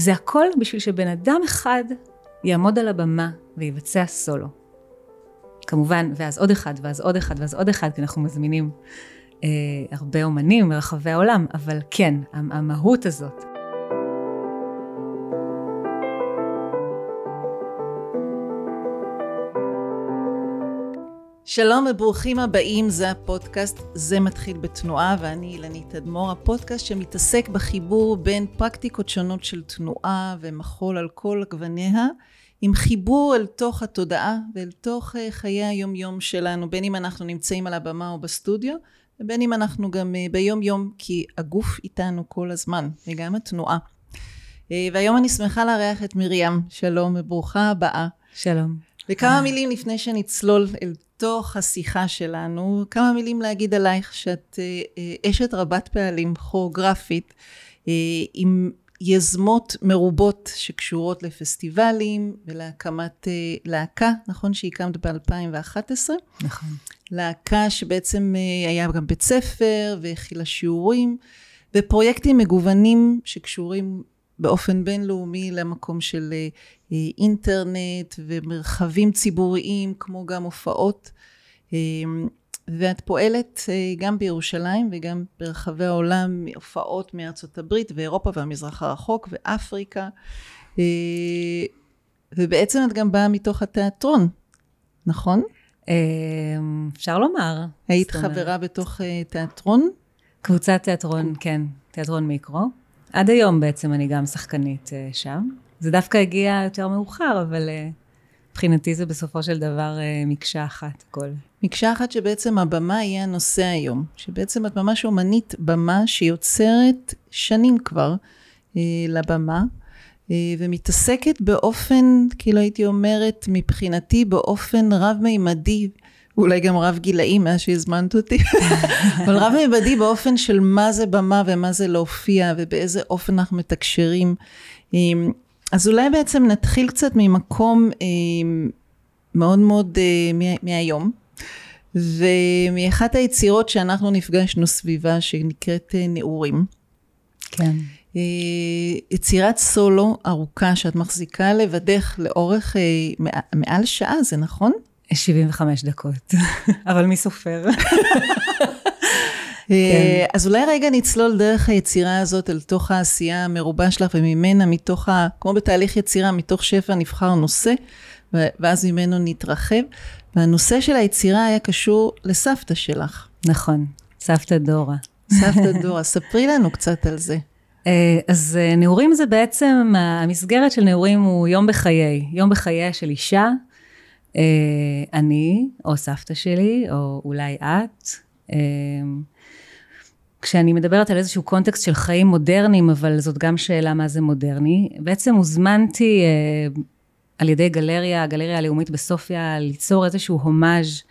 זה הכל בשביל שבן אדם אחד יעמוד על הבמה ויבצע סולו. כמובן, ואז עוד אחד, ואז עוד אחד, ואז עוד אחד, כי אנחנו מזמינים אה, הרבה אומנים מרחבי העולם, אבל כן, המהות הזאת. שלום וברוכים הבאים, זה הפודקאסט זה מתחיל בתנועה ואני אילנית אדמו"ר, הפודקאסט שמתעסק בחיבור בין פרקטיקות שונות של תנועה ומחול על כל גווניה, עם חיבור אל תוך התודעה ואל תוך אה, חיי היום יום שלנו, בין אם אנחנו נמצאים על הבמה או בסטודיו, ובין אם אנחנו גם אה, ביום יום, כי הגוף איתנו כל הזמן, וגם התנועה. אה, והיום אני שמחה לארח את מרים, שלום וברוכה הבאה. שלום. וכמה מילים לפני שנצלול אל בתוך השיחה שלנו, כמה מילים להגיד עלייך שאת אה, אה, אשת רבת פעלים, כוריאוגרפית, אה, עם יזמות מרובות שקשורות לפסטיבלים ולהקמת להקה, נכון שהקמת ב-2011? נכון. להקה שבעצם היה גם בית ספר והכילה שיעורים ופרויקטים מגוונים שקשורים באופן בינלאומי למקום של אה, אינטרנט ומרחבים ציבוריים, כמו גם הופעות. אה, ואת פועלת אה, גם בירושלים וגם ברחבי העולם, הופעות מארצות הברית ואירופה והמזרח הרחוק ואפריקה. ובעצם את גם באה מתוך התיאטרון, נכון? אפשר לומר. היית חברה בתוך תיאטרון? קבוצת תיאטרון, כן, תיאטרון מיקרו. עד היום בעצם אני גם שחקנית uh, שם. זה דווקא הגיע יותר מאוחר, אבל uh, מבחינתי זה בסופו של דבר uh, מקשה אחת, הכל. מקשה אחת שבעצם הבמה יהיה הנושא היום. שבעצם את ממש אומנית במה שיוצרת שנים כבר uh, לבמה. ומתעסקת באופן, כאילו הייתי אומרת, מבחינתי באופן רב-מימדי אולי גם רב גילאי מאז שהזמנת אותי, אבל רב מימדי באופן של מה זה במה ומה זה להופיע ובאיזה אופן אנחנו מתקשרים. אמ, אז אולי בעצם נתחיל קצת ממקום אמ, מאוד מאוד אה, מהיום. ומאחת היצירות שאנחנו נפגשנו סביבה שנקראת אה, נעורים. כן. אה, יצירת סולו ארוכה שאת מחזיקה לבדך לאורך מעל שעה, זה נכון? 75 דקות, אבל מי סופר? כן. אה, אז אולי רגע נצלול דרך היצירה הזאת אל תוך העשייה המרובה שלך וממנה, מתוך ה... כמו בתהליך יצירה, מתוך שפע נבחר נושא, ואז ממנו נתרחב. והנושא של היצירה היה קשור לסבתא שלך. נכון, סבתא דורה. סבתא דורה, ספרי לנו קצת על זה. אה, אז אה, נעורים זה בעצם, המסגרת של נעורים הוא יום בחיי, יום בחייה של אישה אני, או סבתא שלי, או אולי את. אה, כשאני מדברת על איזשהו קונטקסט של חיים מודרניים, אבל זאת גם שאלה מה זה מודרני, בעצם הוזמנתי אה, על ידי גלריה, הגלריה הלאומית בסופיה, ליצור איזשהו הומאז'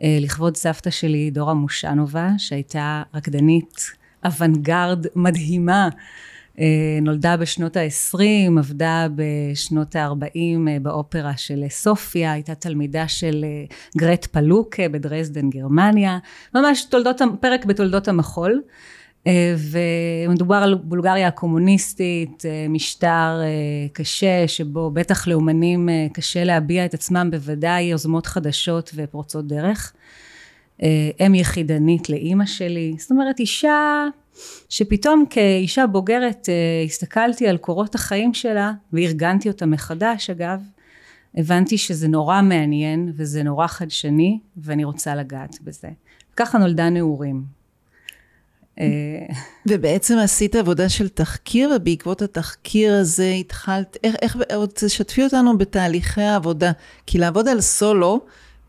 לכבוד סבתא שלי, דורה מושנובה, שהייתה רקדנית אוונגרד מדהימה. אה, נולדה בשנות ה-20, עבדה בשנות ה-40 אה, באופרה של סופיה, הייתה תלמידה של אה, גרט פלוקה בדרזדן, גרמניה, ממש תולדות, פרק בתולדות המחול. ומדובר על בולגריה הקומוניסטית, משטר קשה, שבו בטח לאומנים קשה להביע את עצמם, בוודאי יוזמות חדשות ופורצות דרך. אם יחידנית לאימא שלי, זאת אומרת אישה שפתאום כאישה בוגרת אה, הסתכלתי על קורות החיים שלה וארגנתי אותה מחדש אגב הבנתי שזה נורא מעניין וזה נורא חדשני ואני רוצה לגעת בזה. ככה נולדה נעורים. אה, ובעצם עשית עבודה של תחקיר ובעקבות התחקיר הזה התחלת איך, איך תשתפי אותנו בתהליכי העבודה כי לעבוד על סולו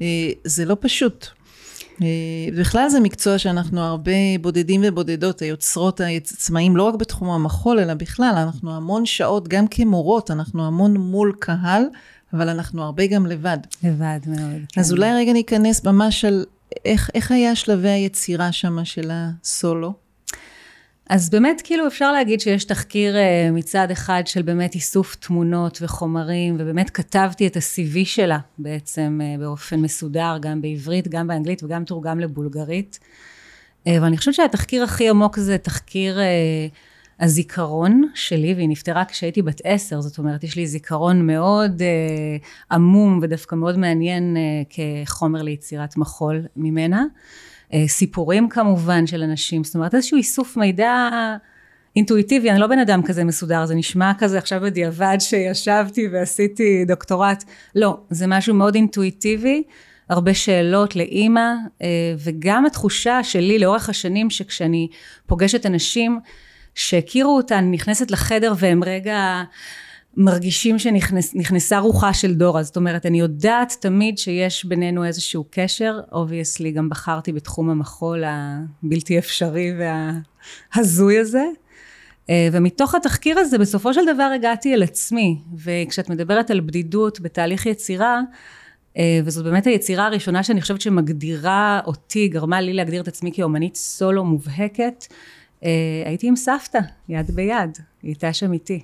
אה, זה לא פשוט בכלל זה מקצוע שאנחנו הרבה בודדים ובודדות, היוצרות העצמאים, לא רק בתחום המחול, אלא בכלל, אנחנו המון שעות, גם כמורות, אנחנו המון מול קהל, אבל אנחנו הרבה גם לבד. לבד מאוד. אז כן. אולי רגע ניכנס ממש על איך, איך היה שלבי היצירה שם של הסולו? אז באמת כאילו אפשר להגיד שיש תחקיר אה, מצד אחד של באמת איסוף תמונות וחומרים ובאמת כתבתי את ה-CV שלה בעצם אה, באופן מסודר גם בעברית גם באנגלית וגם תורגם לבולגרית אה, ואני חושבת שהתחקיר הכי עמוק זה תחקיר הזיכרון שלי, והיא נפטרה כשהייתי בת עשר, זאת אומרת, יש לי זיכרון מאוד עמום ודווקא מאוד מעניין כחומר ליצירת מחול ממנה. אה, סיפורים כמובן של אנשים, זאת אומרת, איזשהו איסוף מידע אינטואיטיבי, אני לא בן אדם כזה מסודר, זה נשמע כזה עכשיו בדיעבד שישבתי ועשיתי דוקטורט, לא, זה משהו מאוד אינטואיטיבי. הרבה שאלות לאימא, אה, וגם התחושה שלי לאורך השנים שכשאני פוגשת אנשים שהכירו אותה, אני נכנסת לחדר והם רגע מרגישים שנכנסה רוחה של דורה, זאת אומרת אני יודעת תמיד שיש בינינו איזשהו קשר, obviously גם בחרתי בתחום המחול הבלתי אפשרי וההזוי הזה. אה, ומתוך התחקיר הזה בסופו של דבר הגעתי אל עצמי, וכשאת מדברת על בדידות בתהליך יצירה, אה, וזאת באמת היצירה הראשונה שאני חושבת שמגדירה אותי, גרמה לי להגדיר את עצמי כאומנית סולו מובהקת. אה, הייתי עם סבתא, יד ביד, היא הייתה שם איתי.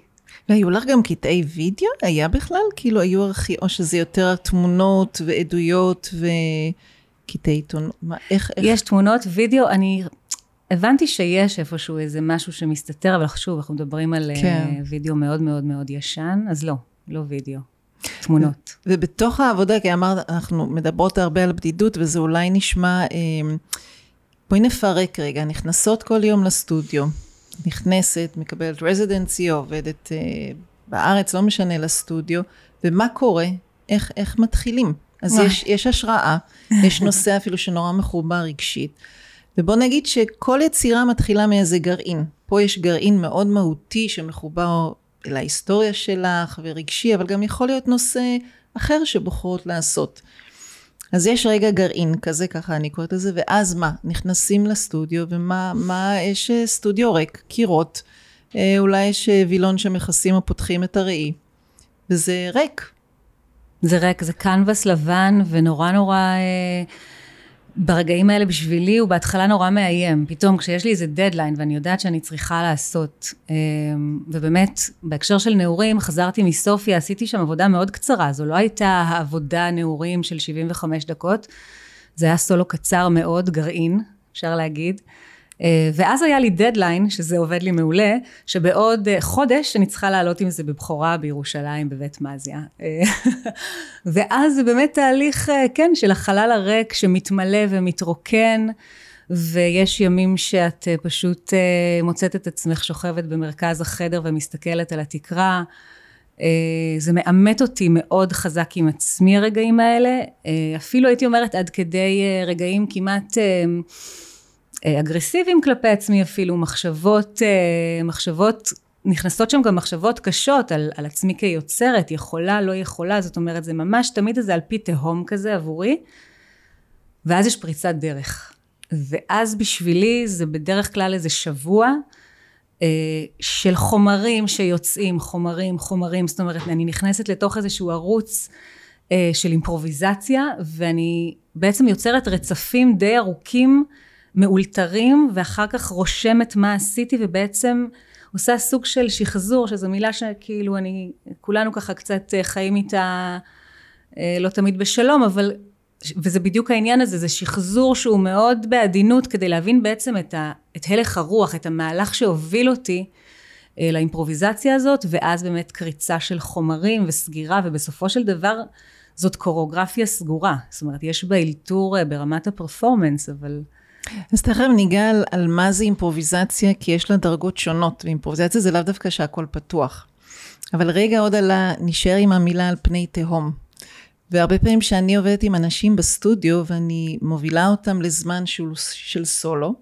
והיו לך גם קטעי וידאו? היה בכלל? כאילו היו ערכי, או שזה יותר תמונות ועדויות וקטעי עיתון? מה, איך, איך? יש תמונות וידאו, אני הבנתי שיש איפשהו איזה משהו שמסתתר, אבל שוב, אנחנו מדברים על אה, כן. וידאו מאוד מאוד מאוד ישן, אז לא, לא וידאו. תמונות. ובתוך העבודה, כי אמרת, אנחנו מדברות הרבה על בדידות, וזה אולי נשמע, אה, בואי נפרק רגע, נכנסות כל יום לסטודיו, נכנסת, מקבלת רזידנסי, עובדת אה, בארץ, לא משנה, לסטודיו, ומה קורה? איך, איך מתחילים? אז יש, יש השראה, יש נושא אפילו שנורא מחובר רגשית. ובוא נגיד שכל יצירה מתחילה מאיזה גרעין. פה יש גרעין מאוד מהותי שמחובר להיסטוריה שלך ורגשי, אבל גם יכול להיות נושא אחר שבוחרות לעשות. אז יש רגע גרעין כזה, ככה אני קוראת לזה, ואז מה? נכנסים לסטודיו, ומה, מה, יש אה, סטודיו ריק, קירות, אה, אולי יש אה, וילון שמכסים או פותחים את הראי, וזה ריק. זה ריק, זה קנבס לבן, ונורא נורא... אה... ברגעים האלה בשבילי הוא בהתחלה נורא מאיים. פתאום כשיש לי איזה דדליין ואני יודעת שאני צריכה לעשות, אמ, ובאמת בהקשר של נעורים חזרתי מסופיה, עשיתי שם עבודה מאוד קצרה, זו לא הייתה העבודה נעורים של 75 דקות, זה היה סולו קצר מאוד, גרעין, אפשר להגיד. אה, ואז היה לי דדליין, שזה עובד לי מעולה, שבעוד אה, חודש אני צריכה לעלות עם זה בבכורה בירושלים בבית מזיה. אה, ואז זה באמת תהליך, כן, של החלל הריק שמתמלא ומתרוקן, ויש ימים שאת פשוט מוצאת את עצמך שוכבת במרכז החדר ומסתכלת על התקרה. זה מאמת אותי מאוד חזק עם עצמי הרגעים האלה, אפילו הייתי אומרת עד כדי רגעים כמעט אגרסיביים כלפי עצמי אפילו, מחשבות, אה, מחשבות, נכנסות שם גם מחשבות קשות על, על עצמי כיוצרת, יכולה, לא יכולה, זאת אומרת זה ממש תמיד איזה על פי תהום כזה עבורי, ואז יש פריצת דרך. ואז בשבילי זה בדרך כלל איזה שבוע אה, של חומרים שיוצאים, חומרים, חומרים, זאת אומרת אני נכנסת לתוך איזשהו ערוץ אה, של אימפרוביזציה, ואני בעצם יוצרת רצפים די ארוכים מאולתרים ואחר כך רושמת מה עשיתי ובעצם עושה סוג של שחזור שזו מילה שכאילו אני כולנו ככה קצת אה, חיים איתה אה, לא תמיד בשלום אבל וזה בדיוק העניין הזה זה שחזור שהוא מאוד בעדינות כדי להבין בעצם את, ה, את הלך הרוח את המהלך שהוביל אותי אה, לאימפרוביזציה הזאת ואז באמת קריצה של חומרים וסגירה ובסופו של דבר זאת קוריאוגרפיה סגורה. זאת אומרת יש בה אלתור ברמת הפרפורמנס אבל אז תכף ניגע על, על מה זה אימפרוביזציה, כי יש לה דרגות שונות, ואימפרוביזציה זה לאו דווקא שהכל פתוח. אבל רגע עוד על ה... נשאר עם המילה על פני תהום. והרבה פעמים שאני עובדת עם אנשים בסטודיו ואני מובילה אותם לזמן של, של סולו,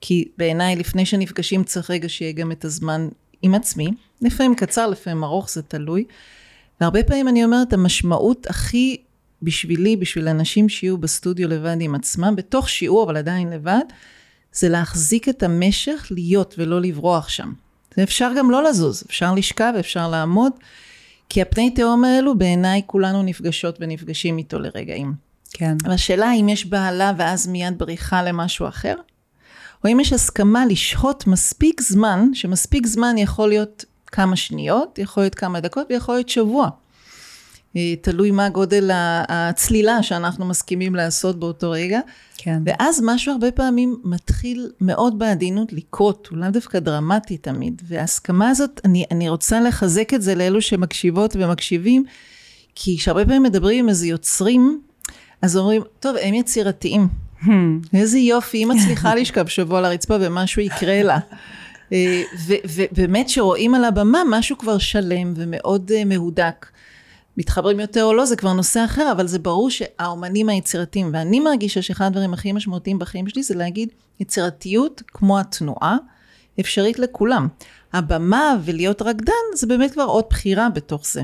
כי בעיניי לפני שנפגשים צריך רגע שיהיה גם את הזמן עם עצמי, לפעמים קצר, לפעמים ארוך, זה תלוי. והרבה פעמים אני אומרת, המשמעות הכי בשבילי, בשביל אנשים שיהיו בסטודיו לבד עם עצמם, בתוך שיעור, אבל עדיין לבד, זה להחזיק את המשך להיות ולא לברוח שם. אפשר גם לא לזוז, אפשר לשכב, אפשר לעמוד, כי הפני תהום האלו בעיניי כולנו נפגשות ונפגשים איתו לרגעים. כן. אבל השאלה אם יש בעלה ואז מיד בריחה למשהו אחר, או אם יש הסכמה לשהות מספיק זמן, שמספיק זמן יכול להיות כמה שניות, יכול להיות כמה דקות ויכול להיות שבוע. אה, תלוי מה גודל הצלילה שאנחנו מסכימים לעשות באותו רגע. כן. ואז משהו הרבה פעמים מתחיל מאוד בעדינות לקרות, הוא לאו דווקא דרמטי תמיד. וההסכמה הזאת, אני, אני רוצה לחזק את זה לאלו שמקשיבות ומקשיבים, כי כשהרבה פעמים מדברים עם איזה יוצרים, אז אומרים, טוב, הם יצירתיים. Hmm. איזה יופי, היא מצליחה לשכב שבוע על הרצפה ומשהו יקרה לה. אה, ובאמת שרואים על הבמה משהו כבר שלם ומאוד אה, מהודק. מתחברים יותר או לא זה כבר נושא אחר, אבל זה ברור שהאומנים היצירתיים, ואני מרגישה שאחד הדברים הכי משמעותיים בחיים שלי זה להגיד, יצירתיות כמו התנועה, אפשרית לכולם. הבמה ולהיות רקדן זה באמת כבר עוד בחירה בתוך זה.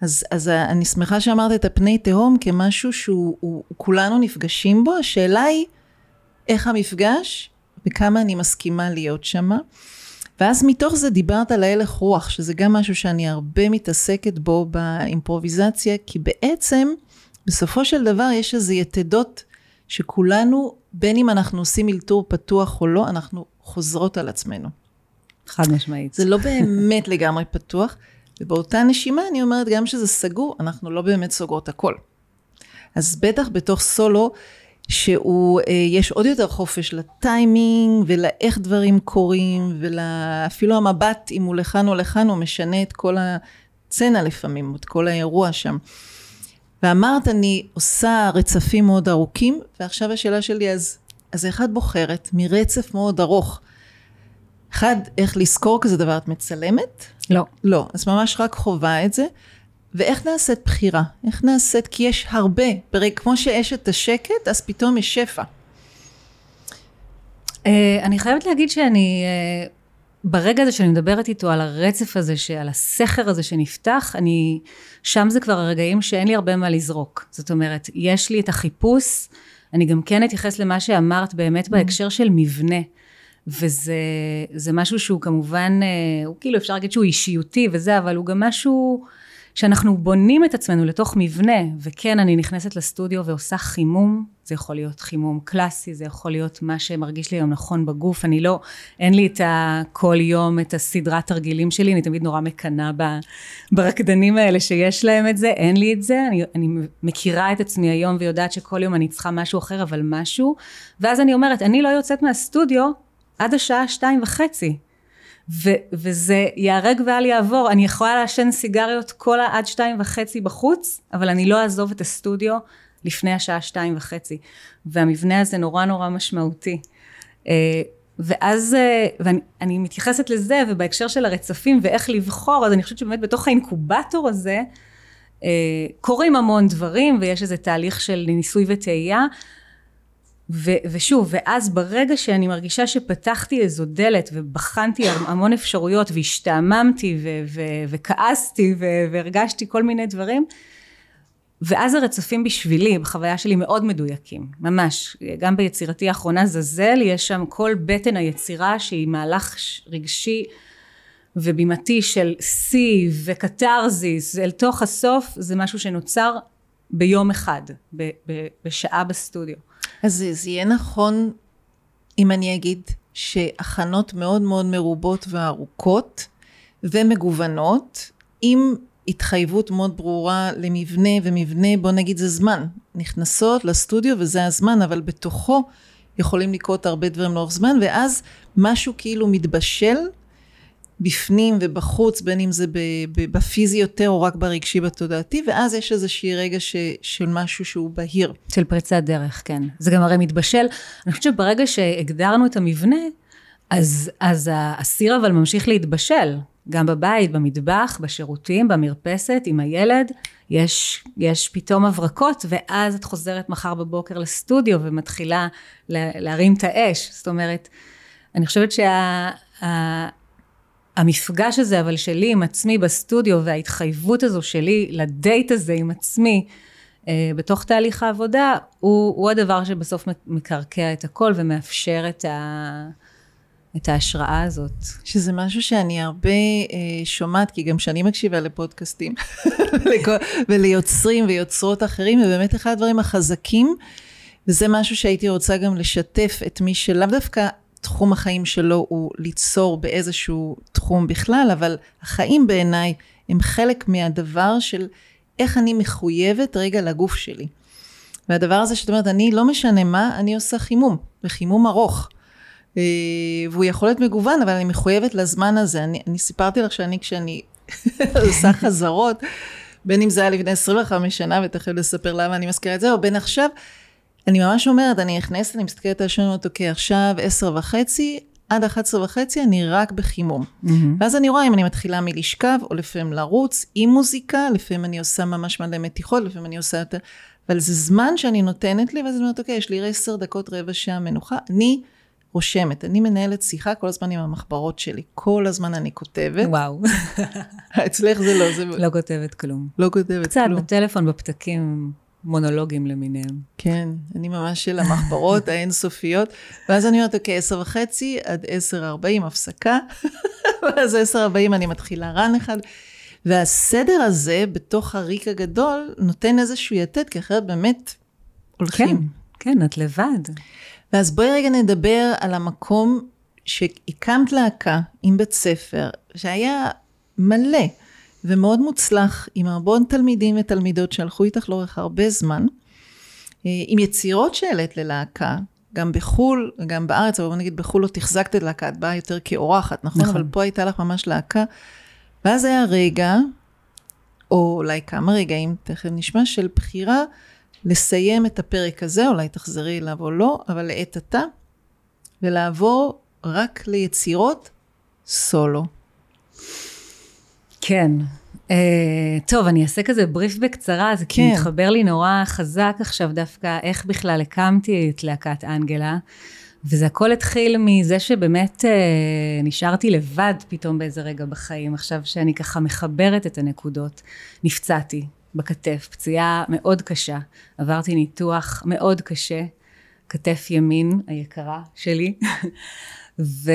אז, אז אני שמחה שאמרת את הפני תהום כמשהו שהוא הוא, כולנו נפגשים בו, השאלה היא איך המפגש וכמה אני מסכימה להיות שמה. ואז מתוך זה דיברת על ההלך רוח, שזה גם משהו שאני הרבה מתעסקת בו באימפרוביזציה, כי בעצם בסופו של דבר יש איזה יתדות שכולנו, בין אם אנחנו עושים אלתור פתוח או לא, אנחנו חוזרות על עצמנו. חד משמעית. זה לא באמת לגמרי פתוח, ובאותה נשימה אני אומרת, גם שזה סגור, אנחנו לא באמת סוגרות הכל. אז בטח בתוך סולו, שהוא, אה, יש עוד יותר חופש לטיימינג ולאיך דברים קורים ואפילו המבט אם הוא לכאן או לכאן הוא משנה את כל הצצנה לפעמים, את כל האירוע שם. ואמרת אני עושה רצפים מאוד ארוכים ועכשיו השאלה שלי אז, אז איך את בוחרת מרצף מאוד ארוך? אחד, איך לזכור כזה דבר, את מצלמת? לא. לא, אז ממש רק חובה את זה. ואיך נעשית בחירה? איך נעשית? כי יש הרבה, ברגע, כמו שיש את השקט, אז פתאום יש שפע. Uh, אני חייבת להגיד שאני, uh, ברגע הזה שאני מדברת איתו על הרצף הזה, על הסכר הזה שנפתח, אני, שם זה כבר הרגעים שאין לי הרבה מה לזרוק. זאת אומרת, יש לי את החיפוש, אני גם כן אתייחס למה שאמרת באמת בהקשר של מבנה. וזה משהו שהוא כמובן, uh, הוא כאילו אפשר להגיד שהוא אישיותי וזה, אבל הוא גם משהו... שאנחנו בונים את עצמנו לתוך מבנה, וכן, אני נכנסת לסטודיו ועושה חימום, זה יכול להיות חימום קלאסי, זה יכול להיות מה שמרגיש לי היום נכון בגוף, אני לא, אין לי את ה... כל יום את הסדרת תרגילים שלי, אני תמיד נורא מקנאה ברקדנים האלה שיש להם את זה, אין לי את זה, אני, אני מכירה את עצמי היום ויודעת שכל יום אני צריכה משהו אחר, אבל משהו, ואז אני אומרת, אני לא יוצאת מהסטודיו עד השעה שתיים וחצי. ו- וזה ייהרג ואל יעבור, אני יכולה לעשן סיגריות כל העד שתיים וחצי בחוץ, אבל אני לא אעזוב את הסטודיו לפני השעה שתיים וחצי. והמבנה הזה נורא נורא משמעותי. אה, ואז, אה, ואני מתייחסת לזה, ובהקשר של הרצפים ואיך לבחור, אז אני חושבת שבאמת בתוך האינקובטור הזה, אה, קורים המון דברים, ויש איזה תהליך של ניסוי וטעייה, ו- ושוב, ואז ברגע שאני מרגישה שפתחתי איזו דלת ובחנתי המון אפשרויות והשתעממתי ו- ו- וכעסתי ו- והרגשתי כל מיני דברים, ואז הרצפים בשבילי, בחוויה שלי מאוד מדויקים, ממש. גם ביצירתי האחרונה זזל, יש שם כל בטן היצירה שהיא מהלך רגשי ובימתי של שיא וקתרזיס אל תוך הסוף, זה משהו שנוצר ביום אחד, ב- ב- בשעה בסטודיו. אז זה יהיה נכון אם אני אגיד שהכנות מאוד מאוד מרובות וארוכות ומגוונות, עם התחייבות מאוד ברורה למבנה, ומבנה בוא נגיד זה זמן. נכנסות לסטודיו וזה הזמן, אבל בתוכו יכולים לקרות הרבה דברים לאורך זמן, ואז משהו כאילו מתבשל בפנים ובחוץ, בין אם זה בפיזי יותר או רק ברגשי בתודעתי, ואז יש איזושהי רגע ש, של משהו שהוא בהיר. של פריצת דרך, כן. זה גם הרי מתבשל. אני חושבת שברגע שהגדרנו את המבנה, אז, אז האסיר אבל ממשיך להתבשל. גם בבית, במטבח, בשירותים, במרפסת, עם הילד, יש, יש פתאום הברקות, ואז את חוזרת מחר בבוקר לסטודיו ומתחילה להרים את האש. זאת אומרת, אני חושבת שה... המפגש הזה אבל שלי עם עצמי בסטודיו וההתחייבות הזו שלי לדייט הזה עם עצמי אה, בתוך תהליך העבודה הוא, הוא הדבר שבסוף מקרקע את הכל ומאפשר את, ה, את ההשראה הזאת. שזה משהו שאני הרבה אה, שומעת כי גם כשאני מקשיבה לפודקאסטים וליוצרים ויוצרות אחרים זה באמת אחד הדברים החזקים וזה משהו שהייתי רוצה גם לשתף את מי שלאו דווקא תחום החיים שלו הוא ליצור באיזשהו תחום בכלל, אבל החיים בעיניי הם חלק מהדבר של איך אני מחויבת רגע לגוף שלי. והדבר הזה שאת אומרת, אני לא משנה מה, אני עושה חימום, וחימום ארוך. אה, והוא יכול להיות מגוון, אבל אני מחויבת לזמן הזה. אני, אני סיפרתי לך שאני, כשאני עושה חזרות, בין אם זה היה לפני 25 שנה, ותכף לספר למה אני מזכירה את זה, או בין עכשיו, אני ממש אומרת, אני נכנסת, אני מסתכלת על השעון, אוקיי, עכשיו עשר וחצי, עד 11 וחצי אני רק בחימום. Mm-hmm. ואז אני רואה אם אני מתחילה מלשכב, או לפעמים לרוץ עם מוזיקה, לפעמים אני עושה ממש מלא מתיחות, לפעמים אני עושה יותר... אבל זה זמן שאני נותנת לי, ואז אני אומרת, אוקיי, יש לי עשר דקות, רבע שעה מנוחה. אני רושמת, אני מנהלת שיחה כל הזמן עם המחברות שלי. כל הזמן אני כותבת. וואו. אצלך זה לא, זה... לא כותבת כלום. לא כותבת קצת כלום. קצת בטלפון, בפתקים, מונולוגים למיניהם. כן, אני ממש של המחברות האינסופיות. ואז אני אומרת, אוקיי, עשר וחצי עד עשר ארבעים, הפסקה. ואז עשר ארבעים אני מתחילה רן אחד. והסדר הזה, בתוך הריק הגדול, נותן איזשהו יתד, כי אחרת באמת הולכים. כן, כן, את לבד. ואז בואי רגע נדבר על המקום שהקמת להקה עם בית ספר, שהיה מלא ומאוד מוצלח, עם המון תלמידים ותלמידות שהלכו איתך לאורך הרבה זמן, אה, עם יצירות שהעלית ללהקה, גם בחו"ל, גם בארץ, אבל בוא נגיד בחו"ל לא תחזקת את להקה, את באה יותר כאורחת, נכון? נכון? אבל פה הייתה לך ממש להקה. ואז היה רגע, או אולי כמה רגעים, תכף נשמע, של בחירה לסיים את הפרק הזה, אולי תחזרי אליו או לא, אבל לעת עתה, ולעבור רק ליצירות סולו. כן. Uh, טוב, אני אעשה כזה בריף בקצרה, זה כן. כי מתחבר לי נורא חזק עכשיו דווקא איך בכלל הקמתי את להקת אנגלה. וזה הכל התחיל מזה שבאמת אה, נשארתי לבד פתאום באיזה רגע בחיים. עכשיו שאני ככה מחברת את הנקודות, נפצעתי בכתף, פציעה מאוד קשה. עברתי ניתוח מאוד קשה, כתף ימין היקרה שלי. ו,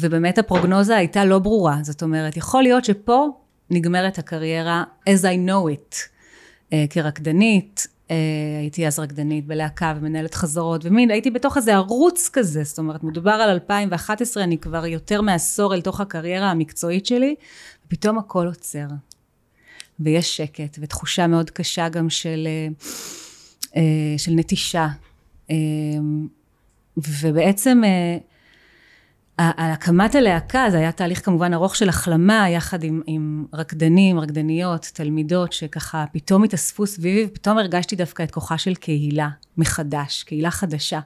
ובאמת הפרוגנוזה הייתה לא ברורה. זאת אומרת, יכול להיות שפה נגמרת הקריירה as I know it. אה, כרקדנית, אה, הייתי אז רקדנית בלהקה ומנהלת חזרות ומין, הייתי בתוך איזה ערוץ כזה, זאת אומרת, מדובר על 2011, אני כבר יותר מעשור אל תוך הקריירה המקצועית שלי, ופתאום הכל עוצר. ויש שקט, ותחושה מאוד קשה גם של, אה, של נטישה. ובעצם על הקמת הלהקה זה היה תהליך כמובן ארוך של החלמה יחד עם, עם רקדנים, רקדניות, תלמידות שככה פתאום התאספו סביבי ופתאום הרגשתי דווקא את כוחה של קהילה מחדש, קהילה חדשה.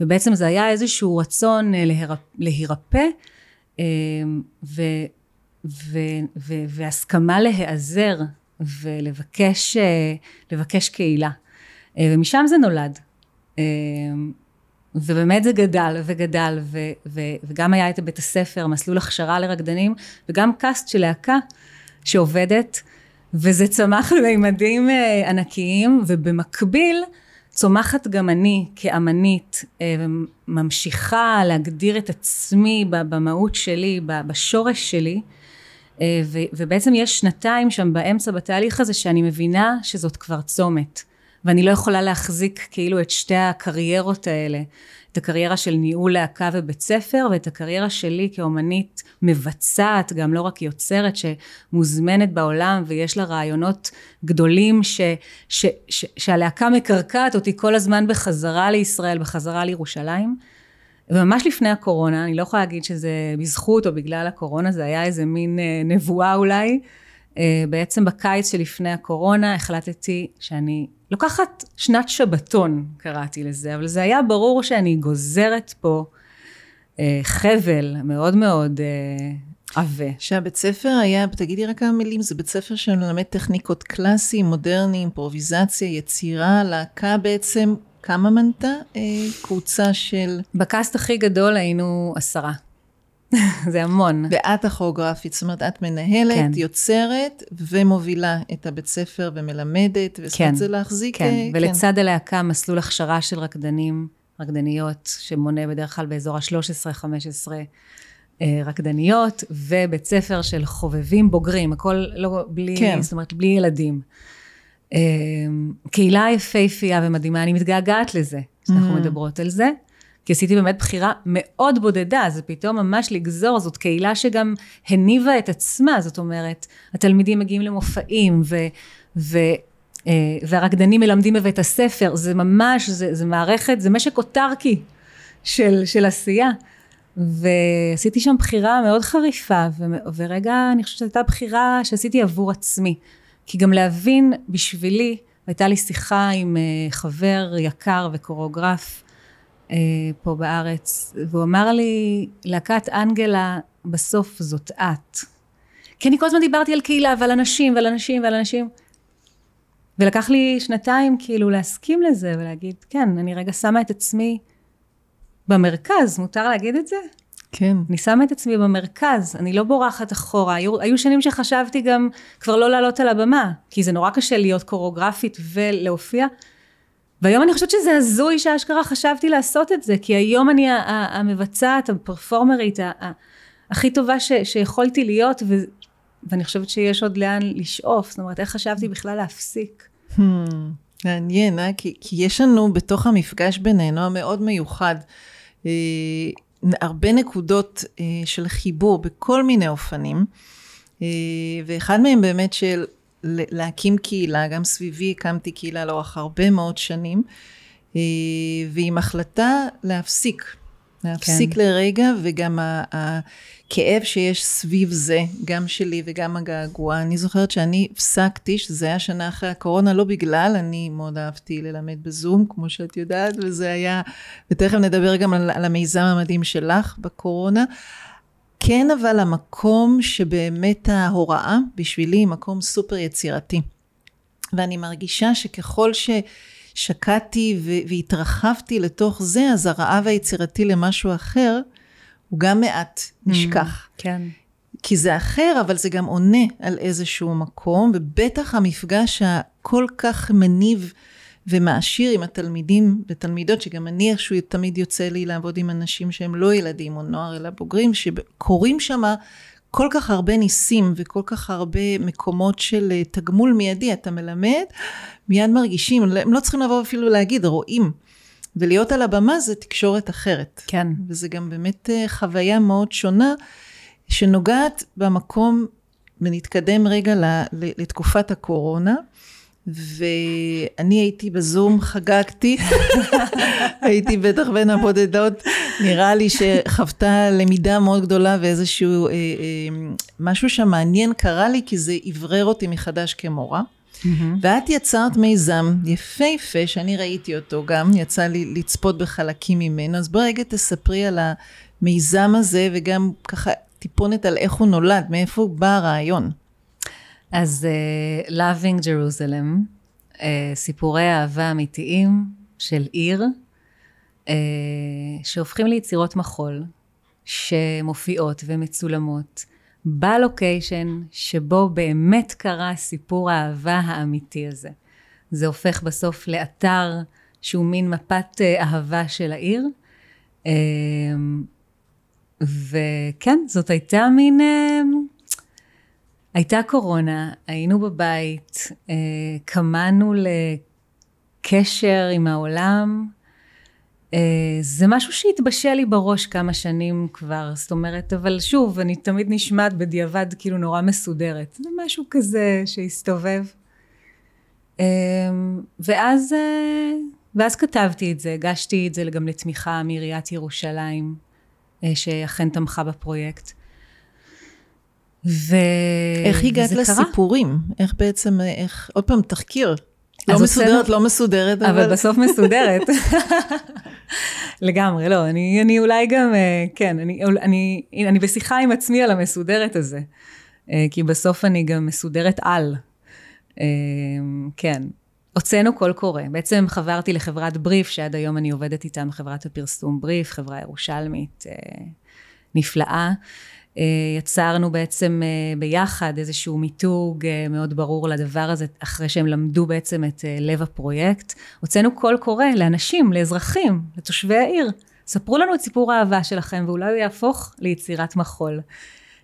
ובעצם זה היה איזשהו רצון אה, להירפ, להירפא אה, ו, ו, ו, והסכמה להיעזר ולבקש אה, קהילה. ומשם זה נולד. ובאמת זה גדל וגדל, ו, ו, וגם היה את בית הספר, מסלול הכשרה לרקדנים, וגם קאסט של להקה שעובדת, וזה צמח למימדים אה, ענקיים, ובמקביל צומחת גם אני כאמנית, אה, וממשיכה להגדיר את עצמי במהות שלי, בשורש שלי, אה, ובעצם יש שנתיים שם באמצע בתהליך הזה שאני מבינה שזאת כבר צומת. ואני לא יכולה להחזיק כאילו את שתי הקריירות האלה, את הקריירה של ניהול להקה ובית ספר, ואת הקריירה שלי כאומנית מבצעת, גם לא רק יוצרת, שמוזמנת בעולם ויש לה רעיונות גדולים, ש, ש, ש, שהלהקה מקרקעת אותי כל הזמן בחזרה לישראל, בחזרה לירושלים. וממש לפני הקורונה, אני לא יכולה להגיד שזה בזכות או בגלל הקורונה, זה היה איזה מין אה, נבואה אולי. אה, בעצם בקיץ שלפני הקורונה החלטתי שאני לוקחת שנת שבתון, קראתי לזה, אבל זה היה ברור שאני גוזרת פה אה, חבל מאוד מאוד אה, עבה. שהבית ספר היה, תגידי רק כמה מילים, זה בית ספר שמלמד טכניקות קלאסי, מודרני, אימפרוביזציה, יצירה, להקה בעצם. כמה מנתה קבוצה של... בקאסט הכי גדול היינו עשרה. זה המון. ואת הכוריאוגרפית, זאת אומרת, את מנהלת, כן. יוצרת ומובילה את הבית ספר ומלמדת, וזאת כן. זה להחזיק... כן, אה, ולצד כן. הלהקה מסלול הכשרה של רקדנים, רקדניות, שמונה בדרך כלל באזור ה-13-15 אה, רקדניות, ובית ספר של חובבים בוגרים, הכל לא בלי, כן. זאת אומרת, בלי ילדים. אה, קהילה יפהפייה ומדהימה, אני מתגעגעת לזה, כשאנחנו mm. מדברות על זה. כי עשיתי באמת בחירה מאוד בודדה, זה פתאום ממש לגזור, זאת קהילה שגם הניבה את עצמה, זאת אומרת, התלמידים מגיעים למופעים, ו... ו אה, והרקדנים מלמדים בבית הספר, זה ממש, זה, זה מערכת, זה משק אוטרקי של, של עשייה. ועשיתי שם בחירה מאוד חריפה, ו, ורגע אני חושבת שזו הייתה בחירה שעשיתי עבור עצמי. כי גם להבין בשבילי, הייתה לי שיחה עם אה, חבר יקר וקוריאוגרף פה בארץ, והוא אמר לי, להקת אנגלה בסוף זאת את. כי אני כל הזמן דיברתי על קהילה ועל אנשים ועל אנשים ועל אנשים. ולקח לי שנתיים כאילו להסכים לזה ולהגיד, כן, אני רגע שמה את עצמי במרכז, מותר להגיד את זה? כן. אני שמה את עצמי במרכז, אני לא בורחת אחורה. היו, היו שנים שחשבתי גם כבר לא לעלות על הבמה, כי זה נורא קשה להיות קוריאוגרפית ולהופיע. והיום אני חושבת שזה הזוי שאשכרה חשבתי לעשות את זה, כי היום אני המבצעת, הפרפורמרית, הכי טובה ש, שיכולתי להיות, ו, ואני חושבת שיש עוד לאן לשאוף. זאת אומרת, איך חשבתי בכלל להפסיק? Hmm, מעניין, אה? כי, כי יש לנו בתוך המפגש בינינו המאוד מיוחד. אה, הרבה נקודות אה, של חיבור בכל מיני אופנים, אה, ואחד מהם באמת של להקים קהילה, גם סביבי הקמתי קהילה לאורך הרבה מאוד שנים, אה, ועם החלטה להפסיק, להפסיק כן. לרגע, וגם הכאב שיש סביב זה, גם שלי וגם הגעגוע. אני זוכרת שאני הפסקתי, שזה היה שנה אחרי הקורונה, לא בגלל, אני מאוד אהבתי ללמד בזום, כמו שאת יודעת, וזה היה, ותכף נדבר גם על, על המיזם המדהים שלך בקורונה. כן, אבל המקום שבאמת ההוראה בשבילי היא מקום סופר יצירתי. ואני מרגישה שככל ש... שקעתי והתרחבתי לתוך זה, אז הרעב היצירתי למשהו אחר, הוא גם מעט mm, נשכח. כן. כי זה אחר, אבל זה גם עונה על איזשהו מקום, ובטח המפגש הכל כך מניב ומעשיר עם התלמידים ותלמידות, שגם אני איכשהו תמיד יוצא לי לעבוד עם אנשים שהם לא ילדים או נוער, אלא בוגרים, שקורים שם כל כך הרבה ניסים וכל כך הרבה מקומות של אה, תגמול מיידי. אתה מלמד, מיד מרגישים, הם לא צריכים לבוא אפילו להגיד, רואים. ולהיות על הבמה זה תקשורת אחרת. כן. וזה גם באמת אה, חוויה מאוד שונה, שנוגעת במקום, ונתקדם רגע לתקופת הקורונה. ואני הייתי בזום, חגגתי, הייתי בטח בין הבודדות, נראה לי שחוותה למידה מאוד גדולה ואיזשהו אה, אה, משהו שמעניין קרה לי, כי זה אוורר אותי מחדש כמורה. Mm-hmm. ואת יצרת מיזם יפהפה, שאני ראיתי אותו גם, יצא לי לצפות בחלקים ממנו, אז בואי רגע תספרי על המיזם הזה, וגם ככה טיפונת על איך הוא נולד, מאיפה בא הרעיון. אז uh, Loving Jerusalem, uh, סיפורי אהבה אמיתיים של עיר, uh, שהופכים ליצירות מחול, שמופיעות ומצולמות בלוקיישן שבו באמת קרה סיפור האהבה האמיתי הזה. זה הופך בסוף לאתר שהוא מין מפת אהבה של העיר. וכן, זאת הייתה מין הייתה קורונה, היינו בבית, אה, קמנו לקשר עם העולם. אה, זה משהו שהתבשל לי בראש כמה שנים כבר, זאת אומרת, אבל שוב, אני תמיד נשמעת בדיעבד כאילו נורא מסודרת. זה משהו כזה שהסתובב. אה, ואז, ואז כתבתי את זה, הגשתי את זה גם לתמיכה מעיריית ירושלים, שאכן תמכה בפרויקט. ו... איך הגעת לסיפורים? קרה? איך בעצם, איך, עוד פעם, תחקיר. לא מסודרת, הוצאנו... לא מסודרת, אבל... אבל בסוף מסודרת. לגמרי, לא, אני, אני אולי גם, אה, כן, אני, אני, אני בשיחה עם עצמי על המסודרת הזה, אה, כי בסוף אני גם מסודרת על. אה, כן. הוצאנו קול קורא. בעצם חברתי לחברת בריף, שעד היום אני עובדת איתם, חברת הפרסום בריף, חברה ירושלמית נפלאה. אה, יצרנו בעצם אה, ביחד איזשהו מיתוג אה, מאוד ברור לדבר הזה, אחרי שהם למדו בעצם את לב הפרויקט. הוצאנו קול קורא לאנשים, לאזרחים, לתושבי העיר. ספרו לנו את סיפור האהבה שלכם, ואולי הוא יהפוך ליצירת מחול.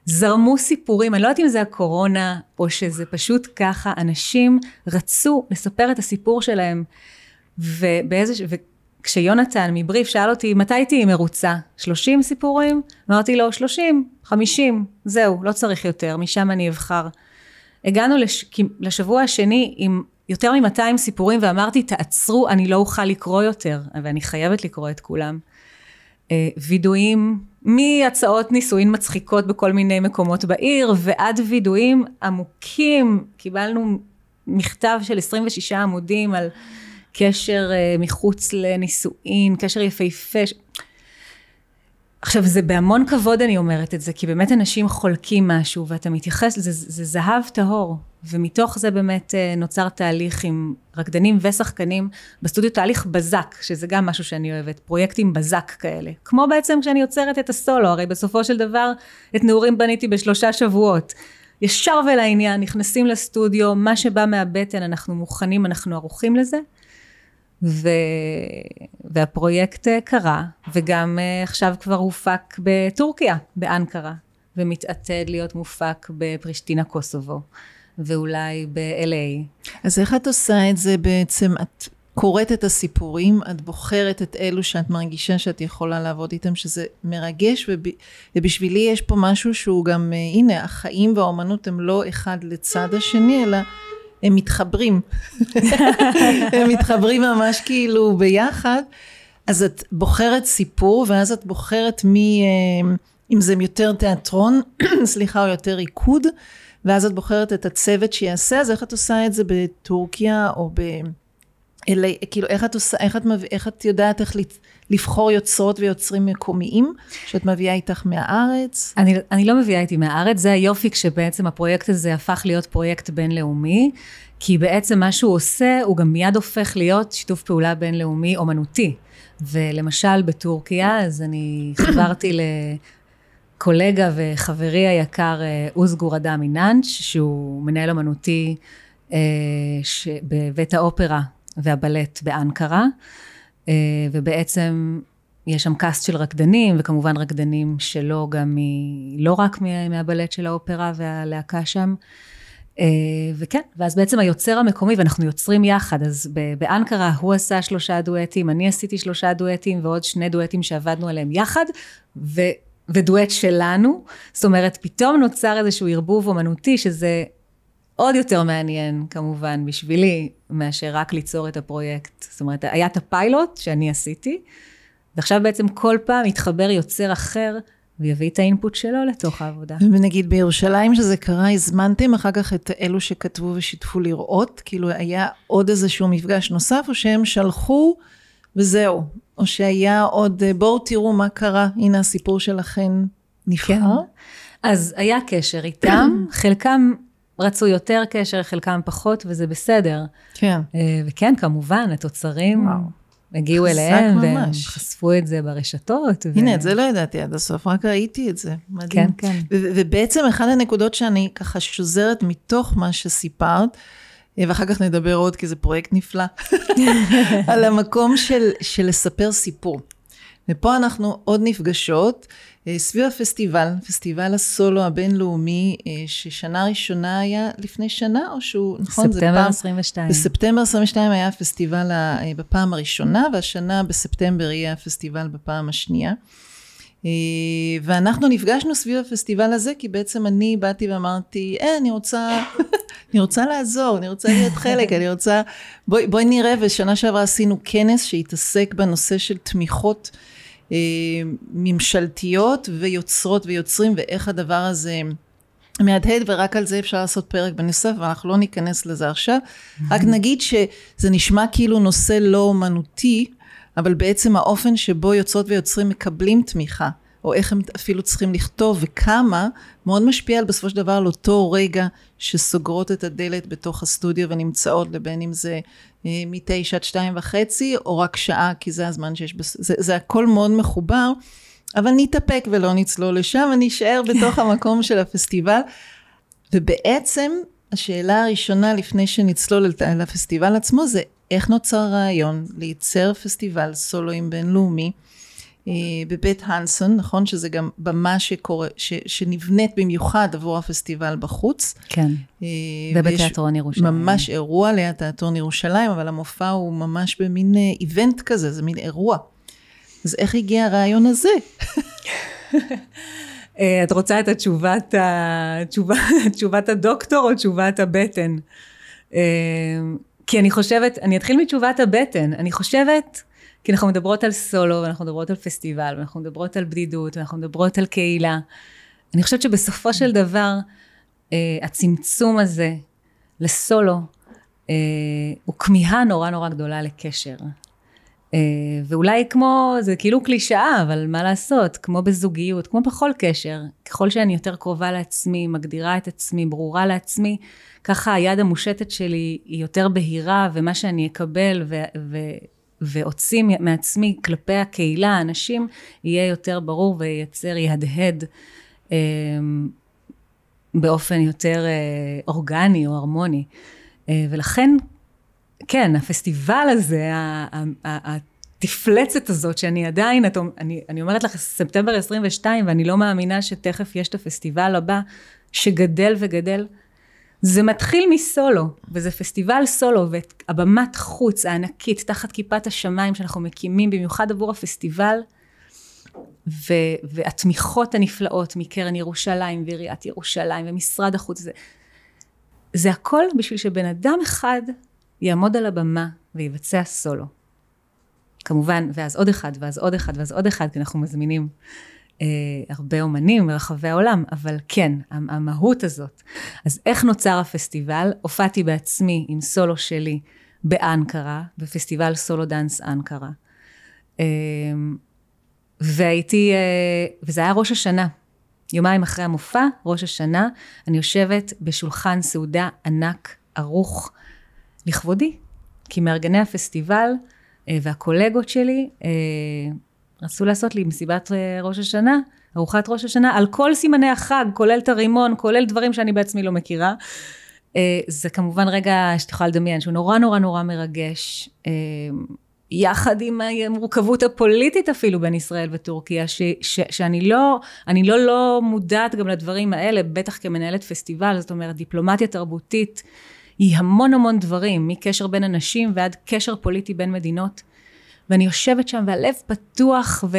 זרמו סיפורים, אני לא יודעת אם זה הקורונה, או שזה פשוט ככה, אנשים רצו לספר את הסיפור שלהם, ובאיזה, כשיונתן מבריף שאל אותי, מתי תהיי מרוצה? 30 סיפורים? אמרתי לו, 30, 50, זהו, לא צריך יותר, משם אני אבחר. הגענו לש... לשבוע השני עם יותר מ-200 סיפורים ואמרתי, תעצרו, אני לא אוכל לקרוא יותר, ואני חייבת לקרוא את כולם. אה, וידויים מהצעות נישואין מצחיקות בכל מיני מקומות בעיר, ועד וידויים עמוקים. קיבלנו מכתב של 26 עמודים על קשר אה, מחוץ לנישואין, קשר יפהפה. עכשיו זה בהמון כבוד אני אומרת את זה, כי באמת אנשים חולקים משהו ואתה מתייחס, זה, זה זהב טהור, ומתוך זה באמת אה, נוצר תהליך עם רקדנים ושחקנים בסטודיו, תהליך בזק, שזה גם משהו שאני אוהבת, פרויקטים בזק כאלה. כמו בעצם כשאני יוצרת את הסולו, הרי בסופו של דבר את נעורים בניתי בשלושה שבועות. ישר ולעניין, נכנסים לסטודיו, מה שבא מהבטן אנחנו מוכנים, אנחנו ערוכים לזה. ו... והפרויקט אה, קרה, וגם אה, עכשיו כבר הופק בטורקיה, באנקרה, ומתעתד להיות מופק בפרישטינה קוסובו, ואולי ב-LA. אז איך את עושה את זה בעצם? את קוראת את הסיפורים, את בוחרת את אלו שאת מרגישה שאת יכולה לעבוד איתם, שזה מרגש, וב... ובשבילי יש פה משהו שהוא גם, אה, הנה, החיים והאומנות הם לא אחד לצד השני, אלא הם מתחברים. הם מתחברים ממש כאילו ביחד. אז את בוחרת סיפור, ואז את בוחרת מי, אה, אם זה יותר תיאטרון, סליחה, או יותר ריקוד, ואז את בוחרת את הצוות שיעשה, אז איך את עושה את זה בטורקיה, או ב... אלה, כאילו, איך את עושה, איך את, איך את יודעת איך לבחור יוצרות ויוצרים מקומיים, שאת מביאה איתך מהארץ? אני, אני לא מביאה איתי מהארץ, זה היופי כשבעצם הפרויקט הזה הפך להיות פרויקט בינלאומי, כי בעצם מה שהוא עושה, הוא גם מיד הופך להיות שיתוף פעולה בינלאומי אומנותי. ולמשל בטורקיה, אז אני חברתי לקולגה וחברי היקר אוזגור אדם איננץ', שהוא מנהל אומנותי אה, בבית האופרה והבלט באנקרה, אה, ובעצם יש שם קאסט של רקדנים, וכמובן רקדנים שלא גם מ... לא רק מהבלט של האופרה והלהקה שם. אה, וכן, ואז בעצם היוצר המקומי, ואנחנו יוצרים יחד, אז באנקרה הוא עשה שלושה דואטים, אני עשיתי שלושה דואטים ועוד שני דואטים שעבדנו עליהם יחד, ו, ודואט שלנו, זאת אומרת, פתאום נוצר איזשהו ערבוב אומנותי, שזה עוד יותר מעניין כמובן בשבילי, מאשר רק ליצור את הפרויקט. זאת אומרת, היה את הפיילוט שאני עשיתי, ועכשיו בעצם כל פעם מתחבר יוצר אחר ויביא את האינפוט שלו לתוך העבודה. ונגיד בירושלים שזה קרה, הזמנתם אחר כך את אלו שכתבו ושיתפו לראות? כאילו היה עוד איזשהו מפגש נוסף, או שהם שלחו וזהו? או שהיה עוד, בואו תראו מה קרה, הנה הסיפור שלכם נבחר? כן. אז היה קשר איתם, חלקם רצו יותר קשר, חלקם פחות, וזה בסדר. כן. אה, וכן, כמובן, התוצרים וואו. הגיעו אליהם, ממש. והם חשפו את זה ברשתות. הנה, ו... את זה לא ידעתי עד הסוף, רק ראיתי את זה. מדהים. כן, כן. ובעצם אחת הנקודות שאני ככה שוזרת מתוך מה שסיפרת, אה, ואחר כך נדבר עוד, כי זה פרויקט נפלא, על המקום של, של לספר סיפור. ופה אנחנו עוד נפגשות. אה, סביב הפסטיבל, פסטיבל הסולו הבינלאומי, אה, ששנה ראשונה היה לפני שנה, או שהוא, נכון? ספטמבר פעם, 22. בספטמבר 22 היה הפסטיבל אה, בפעם הראשונה, והשנה בספטמבר יהיה הפסטיבל בפעם השנייה. ואנחנו נפגשנו סביב הפסטיבל הזה, כי בעצם אני באתי ואמרתי, אה, אני רוצה, אני רוצה לעזור, אני רוצה להיות חלק, אני רוצה... בואי, בואי נראה, ושנה שעברה עשינו כנס שהתעסק בנושא של תמיכות. אה, ממשלתיות ויוצרות ויוצרים ואיך הדבר הזה מהדהד ורק על זה אפשר לעשות פרק בנוסף ואנחנו לא ניכנס לזה עכשיו. רק נגיד שזה נשמע כאילו נושא לא אומנותי, אבל בעצם האופן שבו יוצרות ויוצרים מקבלים תמיכה. או איך הם אפילו צריכים לכתוב וכמה, מאוד משפיע על בסופו של דבר על אותו רגע שסוגרות את הדלת בתוך הסטודיו ונמצאות, לבין אם זה אה, מתשע עד שתיים וחצי, או רק שעה, כי זה הזמן שיש, בס... זה, זה הכל מאוד מחובר, אבל נתאפק ולא נצלול לשם, ונשאר בתוך המקום של הפסטיבל. ובעצם, השאלה הראשונה לפני שנצלול לפסטיבל עצמו, זה איך נוצר רעיון לייצר פסטיבל סולואים בינלאומי, בבית הנסון, נכון? שזה גם במה שקורה, ש, שנבנית במיוחד עבור הפסטיבל בחוץ. כן, אה, ובתיאטרון ירושלים. ממש אירוע ליד תיאטרון ירושלים, אבל המופע הוא ממש במין אה, איבנט כזה, זה מין אירוע. אז איך הגיע הרעיון הזה? אה, את רוצה את התשובת, התשובה, תשובת הדוקטור או תשובת הבטן? אה, כי אני חושבת, אני אתחיל מתשובת הבטן. אני חושבת, כי אנחנו מדברות על סולו, ואנחנו מדברות על פסטיבל, ואנחנו מדברות על בדידות, ואנחנו מדברות על קהילה. אני חושבת שבסופו של דבר, אה, הצמצום הזה לסולו, הוא כמיהה נורא נורא גדולה לקשר. אה, ואולי כמו, זה כאילו קלישאה, אבל מה לעשות, כמו בזוגיות, כמו בכל קשר, ככל שאני יותר קרובה לעצמי, מגדירה את עצמי, ברורה לעצמי, ככה היד המושטת שלי היא יותר בהירה, ומה שאני אקבל ו- ו- ואוציא מעצמי כלפי הקהילה, האנשים, יהיה יותר ברור וייצר, יהדהד אה, באופן יותר אה, אורגני או הרמוני. אה, ולכן כן, הפסטיבל הזה, התפלצת הזאת, שאני עדיין, את, אני, אני אומרת לך, ספטמבר 22, ואני לא מאמינה שתכף יש את הפסטיבל הבא, שגדל וגדל. זה מתחיל מסולו, וזה פסטיבל סולו, והבמת חוץ הענקית, תחת כיפת השמיים שאנחנו מקימים, במיוחד עבור הפסטיבל, ו, והתמיכות הנפלאות מקרן ירושלים ועיריית ירושלים ומשרד החוץ, זה, זה הכל בשביל שבן אדם אחד יעמוד על הבמה ויבצע סולו. כמובן, ואז עוד אחד, ואז עוד אחד, ואז עוד אחד, כי אנחנו מזמינים הרבה אומנים מרחבי העולם, אבל כן, המהות הזאת. אז איך נוצר הפסטיבל? הופעתי בעצמי עם סולו שלי באנקרה, בפסטיבל סולו דאנס אנקרה. אה, והייתי, אה, וזה היה ראש השנה. יומיים אחרי המופע, ראש השנה, אני יושבת בשולחן סעודה ענק, ערוך, לכבודי, כי מארגני הפסטיבל אה, והקולגות שלי אה, רצו לעשות לי מסיבת אה, ראש השנה, ארוחת ראש השנה, על כל סימני החג, כולל את הרימון, כולל דברים שאני בעצמי לא מכירה. זה כמובן רגע שאת יכולה לדמיין, שהוא נורא נורא נורא מרגש. יחד עם המורכבות הפוליטית אפילו בין ישראל וטורקיה, ש, ש, שאני לא, אני לא לא מודעת גם לדברים האלה, בטח כמנהלת פסטיבל, זאת אומרת דיפלומטיה תרבותית היא המון המון דברים, מקשר בין אנשים ועד קשר פוליטי בין מדינות. ואני יושבת שם והלב פתוח ו...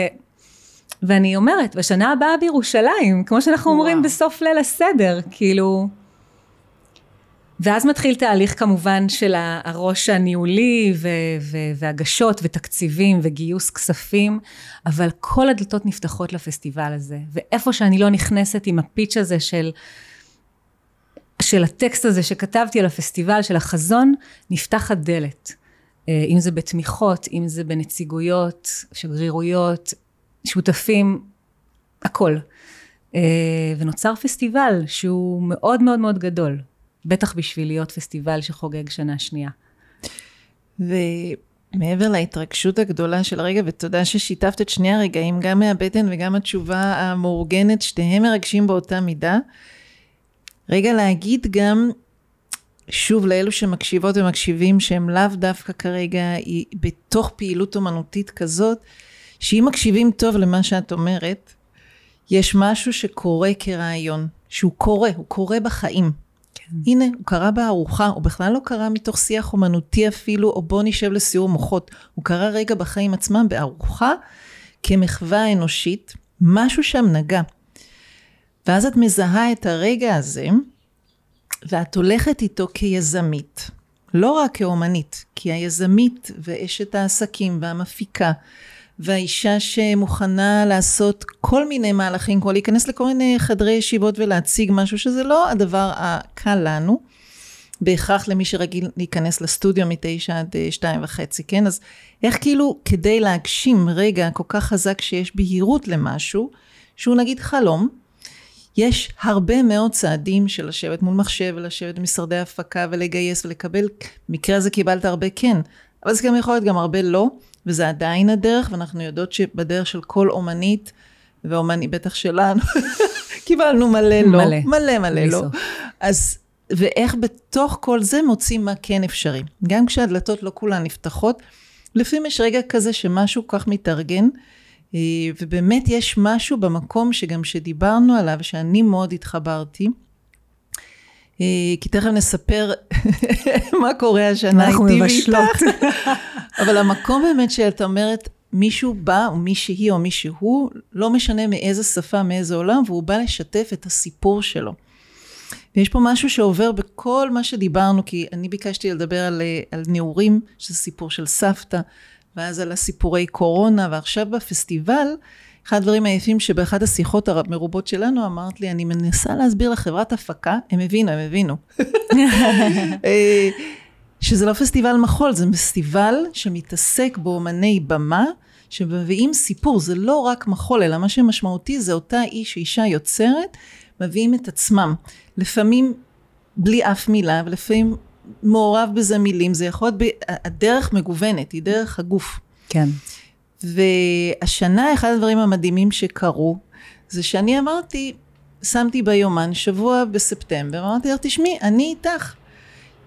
ואני אומרת, בשנה הבאה בירושלים, כמו שאנחנו וואו. אומרים בסוף ליל הסדר, כאילו... ואז מתחיל תהליך כמובן של הראש הניהולי ו- ו- והגשות ותקציבים וגיוס כספים, אבל כל הדלתות נפתחות לפסטיבל הזה, ואיפה שאני לא נכנסת עם הפיץ' הזה של של הטקסט הזה שכתבתי על הפסטיבל, של החזון, נפתחת דלת. אה, אם זה בתמיכות, אם זה בנציגויות, שגרירויות, שותפים, הכל. אה, ונוצר פסטיבל שהוא מאוד מאוד מאוד גדול, בטח בשביל להיות פסטיבל שחוגג שנה שנייה. ומעבר להתרגשות הגדולה של הרגע, ותודה ששיתפת את שני הרגעים, גם מהבטן וגם התשובה המאורגנת, שתיהם מרגשים באותה מידה. רגע להגיד גם, שוב, לאלו שמקשיבות ומקשיבים, שהם לאו דווקא כרגע בתוך פעילות אומנותית כזאת, שאם מקשיבים טוב למה שאת אומרת, יש משהו שקורה כרעיון, שהוא קורה, הוא קורה בחיים. כן. הנה, הוא קרה בארוחה, הוא בכלל לא קרה מתוך שיח אומנותי אפילו, או בוא נשב לסיור מוחות. הוא קרה רגע בחיים עצמם בארוחה, כמחווה אנושית, משהו שם נגע. ואז את מזהה את הרגע הזה, ואת הולכת איתו כיזמית. לא רק כאומנית, כי היזמית ואשת העסקים והמפיקה, והאישה שמוכנה לעשות כל מיני מהלכים, כמו להיכנס לכל מיני חדרי ישיבות ולהציג משהו שזה לא הדבר הקל לנו, בהכרח למי שרגיל להיכנס לסטודיו מתשע עד אה, שתיים וחצי, כן? אז איך כאילו כדי להגשים רגע כל כך חזק שיש בהירות למשהו, שהוא נגיד חלום, יש הרבה מאוד צעדים של לשבת מול מחשב ולשבת במשרדי הפקה ולגייס ולקבל, במקרה הזה קיבלת הרבה כן, אבל זה גם יכול להיות גם הרבה לא, וזה עדיין הדרך, ואנחנו יודעות שבדרך של כל אומנית, ואומני בטח שלנו, קיבלנו מלא לא, מלא, מלא מלא לא. אז, ואיך בתוך כל זה מוצאים מה כן אפשרי. גם כשהדלתות לא כולן נפתחות, לפעמים יש רגע כזה שמשהו כך מתארגן, ובאמת יש משהו במקום שגם שדיברנו עליו, שאני מאוד התחברתי. אה, כי תכף נספר מה קורה השנה איתי ואיתך. אבל המקום באמת שאת אומרת, מישהו בא, או מישהי או מישהו, לא משנה מאיזה שפה, מאיזה עולם, והוא בא לשתף את הסיפור שלו. ויש פה משהו שעובר בכל מה שדיברנו, כי אני ביקשתי לדבר על, על נעורים, שזה סיפור של סבתא, ואז על הסיפורי קורונה, ועכשיו בפסטיבל, אחד הדברים היפים שבאחת השיחות המרובות שלנו אמרת לי, אני מנסה להסביר לחברת הפקה, הם הבינו, הם הבינו. אה, שזה לא פסטיבל מחול, זה פסטיבל שמתעסק באומני במה, שמביאים סיפור, זה לא רק מחול, אלא מה שמשמעותי זה אותה איש, אישה יוצרת, מביאים את עצמם. לפעמים בלי אף מילה, ולפעמים מעורב בזה מילים, זה יכול להיות, הדרך מגוונת, היא דרך הגוף. כן. והשנה אחד הדברים המדהימים שקרו, זה שאני אמרתי, שמתי ביומן שבוע בספטמבר, אמרתי לה, תשמעי, אני איתך.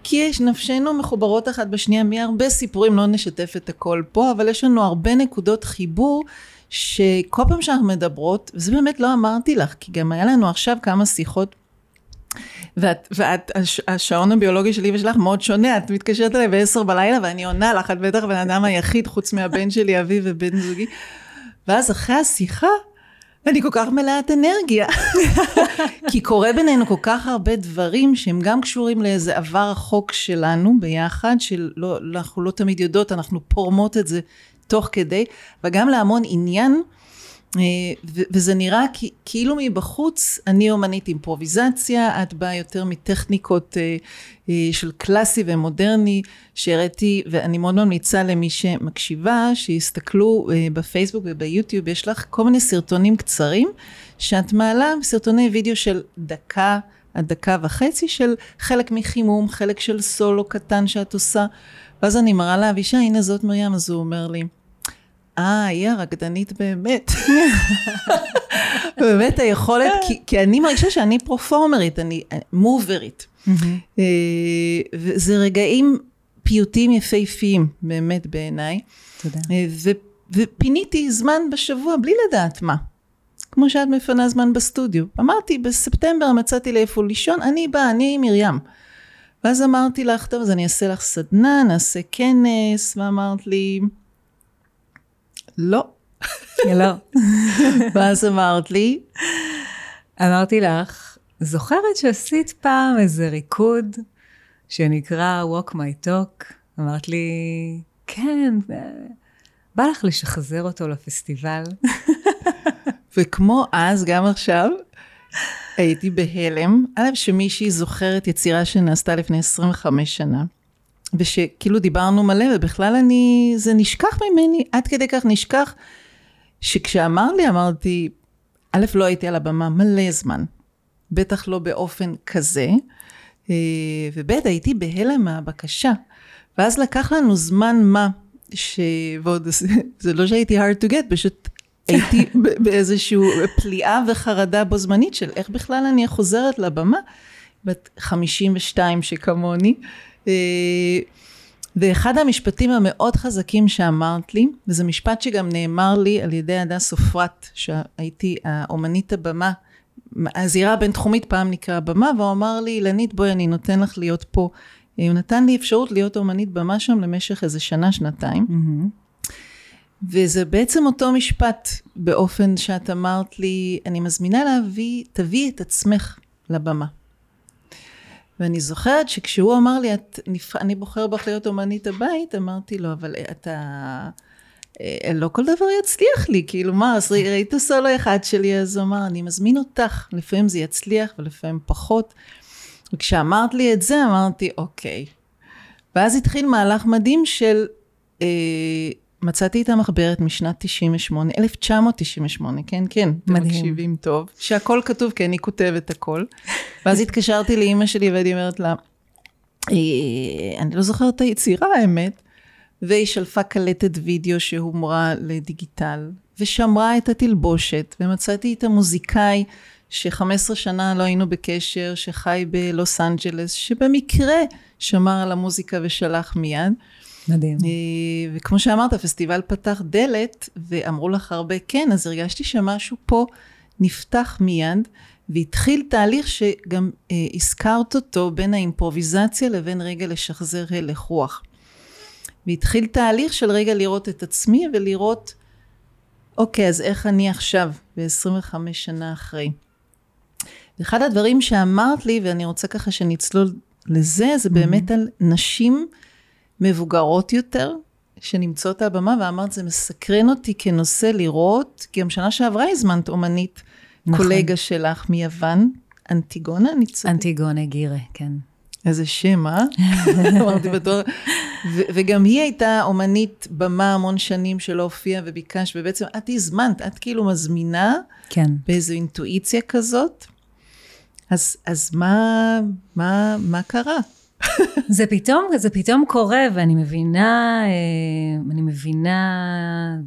כי יש נפשנו מחוברות אחת בשנייה מהרבה סיפורים, לא נשתף את הכל פה, אבל יש לנו הרבה נקודות חיבור שכל פעם שאנחנו מדברות, וזה באמת לא אמרתי לך, כי גם היה לנו עכשיו כמה שיחות ואת, ואת, הש, השעון הביולוגי שלי ושלך מאוד שונה, את מתקשרת אליי ב-10 בלילה ואני עונה לך, את בטח הבן אדם היחיד חוץ מהבן שלי, אבי ובן זוגי. ואז אחרי השיחה, אני כל כך מלאת אנרגיה. כי קורה בינינו כל כך הרבה דברים שהם גם קשורים לאיזה עבר רחוק שלנו ביחד, שאנחנו לא תמיד יודעות, אנחנו פורמות את זה תוך כדי, וגם להמון עניין. אה, וזה נראה כאילו מבחוץ, אני אומנית אימפרוביזציה, את באה יותר מטכניקות אה, אה, של קלאסי ומודרני, שהראיתי, ואני מאוד ממליצה למי שמקשיבה, שיסתכלו בפייסבוק וביוטיוב, יש לך כל מיני סרטונים קצרים, שאת מעלה סרטוני וידאו של דקה עד דקה וחצי של חלק מחימום, חלק של סולו קטן שאת עושה, ואז אני מראה לאבישי, הנה זאת מרים, אז הוא אומר לי, אה, היא הרקדנית באמת. באמת היכולת, כי, כי אני מרגישה שאני פרופורמרית, אני מוברית. אה, וזה רגעים פיוטים יפהפיים, באמת בעיניי. תודה. אה, ופיניתי זמן בשבוע בלי לדעת מה. כמו שאת מפנה זמן בסטודיו. אמרתי, בספטמבר מצאתי לי איפה לישון, אני באה, אני מרים. ואז אמרתי לך, טוב, אז אני אעשה לך סדנה, נעשה כנס, ואמרת לי, לא. לא. ואז אמרת לי? אמרתי לך, זוכרת שעשית פעם איזה ריקוד שנקרא Walk My Talk? אמרת לי, כן, בא לך לשחזר אותו לפסטיבל. וכמו אז, גם עכשיו, הייתי בהלם. א', שמישהי זוכרת יצירה שנעשתה לפני 25 שנה. ושכאילו דיברנו מלא, ובכלל אני, זה נשכח ממני, עד כדי כך נשכח, שכשאמר לי, אמרתי, א', לא הייתי על הבמה מלא זמן, בטח לא באופן כזה, אה, וב', הייתי בהלם מהבקשה. ואז לקח לנו זמן מה, ש... ועוד זה, זה לא שהייתי hard to get, פשוט הייתי באיזושהי פליאה וחרדה בו זמנית של איך בכלל אני חוזרת לבמה, בת 52 שכמוני. ואחד המשפטים המאוד חזקים שאמרת לי, וזה משפט שגם נאמר לי על ידי הדס סופרת, שהייתי האומנית הבמה, הזירה הבינתחומית פעם נקרא במה, והוא אמר לי, אילנית, בואי, אני נותן לך להיות פה. הוא נתן לי אפשרות להיות אומנית במה שם למשך איזה שנה, שנתיים. Mm-hmm. וזה בעצם אותו משפט, באופן שאת אמרת לי, אני מזמינה להביא, תביאי את עצמך לבמה. ואני זוכרת שכשהוא אמר לי, את, אני בוחר בך להיות אומנית הבית, אמרתי לו, אבל אתה, אה, לא כל דבר יצליח לי, כאילו מה, אז ראית סולו אחד שלי, אז הוא אמר, אני מזמין אותך, לפעמים זה יצליח ולפעמים פחות. וכשאמרת לי את זה, אמרתי, אוקיי. ואז התחיל מהלך מדהים של אה, מצאתי את המחברת משנת 98, 1998, כן, כן, מדהים. אתם מקשיבים טוב, שהכל כתוב, כי אני כותבת הכל. ואז התקשרתי לאימא שלי והייתי אומרת לה, אה, אני לא זוכרת את היצירה, האמת, והיא שלפה קלטת וידאו שהומרה לדיגיטל, ושמרה את התלבושת, ומצאתי את המוזיקאי ש-15 שנה לא היינו בקשר, שחי בלוס אנג'לס, שבמקרה שמר על המוזיקה ושלח מיד. מדהים. וכמו שאמרת, הפסטיבל פתח דלת, ואמרו לך הרבה כן, אז הרגשתי שמשהו פה נפתח מיד, והתחיל תהליך שגם אה, הזכרת אותו בין האימפרוביזציה לבין רגע לשחזר הלך רוח. והתחיל תהליך של רגע לראות את עצמי ולראות, אוקיי, אז איך אני עכשיו, ב-25 שנה אחרי. ואחד הדברים שאמרת לי, ואני רוצה ככה שנצלול לזה, זה באמת mm-hmm. על נשים מבוגרות יותר, שנמצאות על הבמה, ואמרת, זה מסקרן אותי כנושא לראות, כי גם שנה שעברה הזמנת אומנית, נכון. קולגה שלך מיוון, אנטיגונה, אני צודקת. אנטיגונה גירה, כן. איזה שם, אה? אמרתי בתור... וגם היא הייתה אומנית במה המון שנים שלא הופיעה וביקשת, ובעצם את הזמנת, את כאילו מזמינה, כן. באיזו אינטואיציה כזאת. אז, אז מה, מה, מה קרה? זה פתאום, זה פתאום קורה, ואני מבינה, אה, אני מבינה,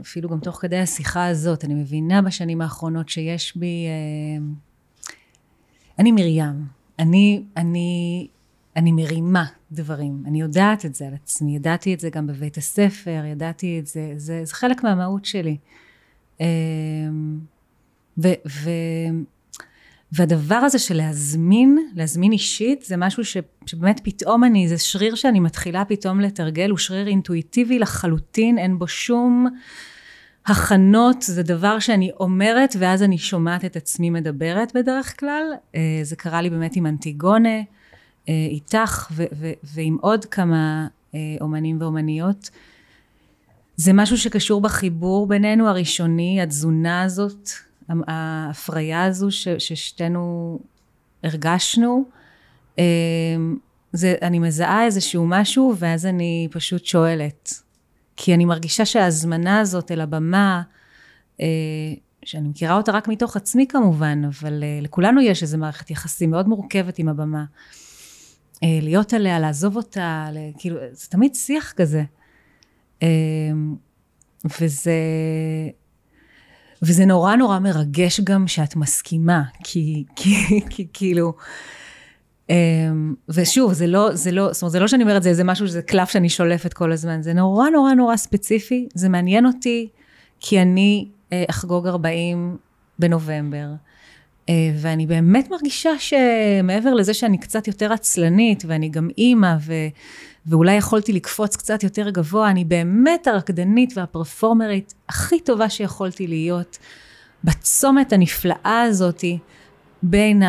אפילו גם תוך כדי השיחה הזאת, אני מבינה בשנים האחרונות שיש בי, אה, אני מרים, אני, אני, אני מרימה דברים, אני יודעת את זה על עצמי, ידעתי את זה גם בבית הספר, ידעתי את זה, זה, זה חלק מהמהות שלי. אה, ו, ו, והדבר הזה של להזמין, להזמין אישית, זה משהו ש, שבאמת פתאום אני, זה שריר שאני מתחילה פתאום לתרגל, הוא שריר אינטואיטיבי לחלוטין, אין בו שום הכנות, זה דבר שאני אומרת ואז אני שומעת את עצמי מדברת בדרך כלל. אה, זה קרה לי באמת עם אנטיגונה, אה, איתך ו- ו- ועם עוד כמה אה, אומנים ואומניות. זה משהו שקשור בחיבור בינינו הראשוני, התזונה הזאת, ההפריה הזו ש, ששתינו הרגשנו, אמ, זה, אני מזהה איזשהו משהו ואז אני פשוט שואלת. כי אני מרגישה שההזמנה הזאת אל הבמה, אה, שאני מכירה אותה רק מתוך עצמי כמובן, אבל אה, לכולנו יש איזו מערכת יחסים מאוד מורכבת עם הבמה. אה, להיות עליה, לעזוב אותה, כאילו, זה תמיד שיח כזה. אמ, וזה, וזה נורא נורא מרגש גם שאת מסכימה, כי, כי, כי כאילו, אמ, ושוב, זה לא, זה לא, זאת אומרת, זה לא שאני אומרת, זה איזה משהו, שזה קלף שאני שולפת כל הזמן, זה נורא נורא נורא ספציפי, זה מעניין אותי, כי אני אה, אחגוג 40 בנובמבר, אה, ואני באמת מרגישה שמעבר לזה שאני קצת יותר עצלנית, ואני גם אימא, ו... ואולי יכולתי לקפוץ קצת יותר גבוה, אני באמת הרקדנית והפרפורמרית הכי טובה שיכולתי להיות בצומת הנפלאה הזאתי בין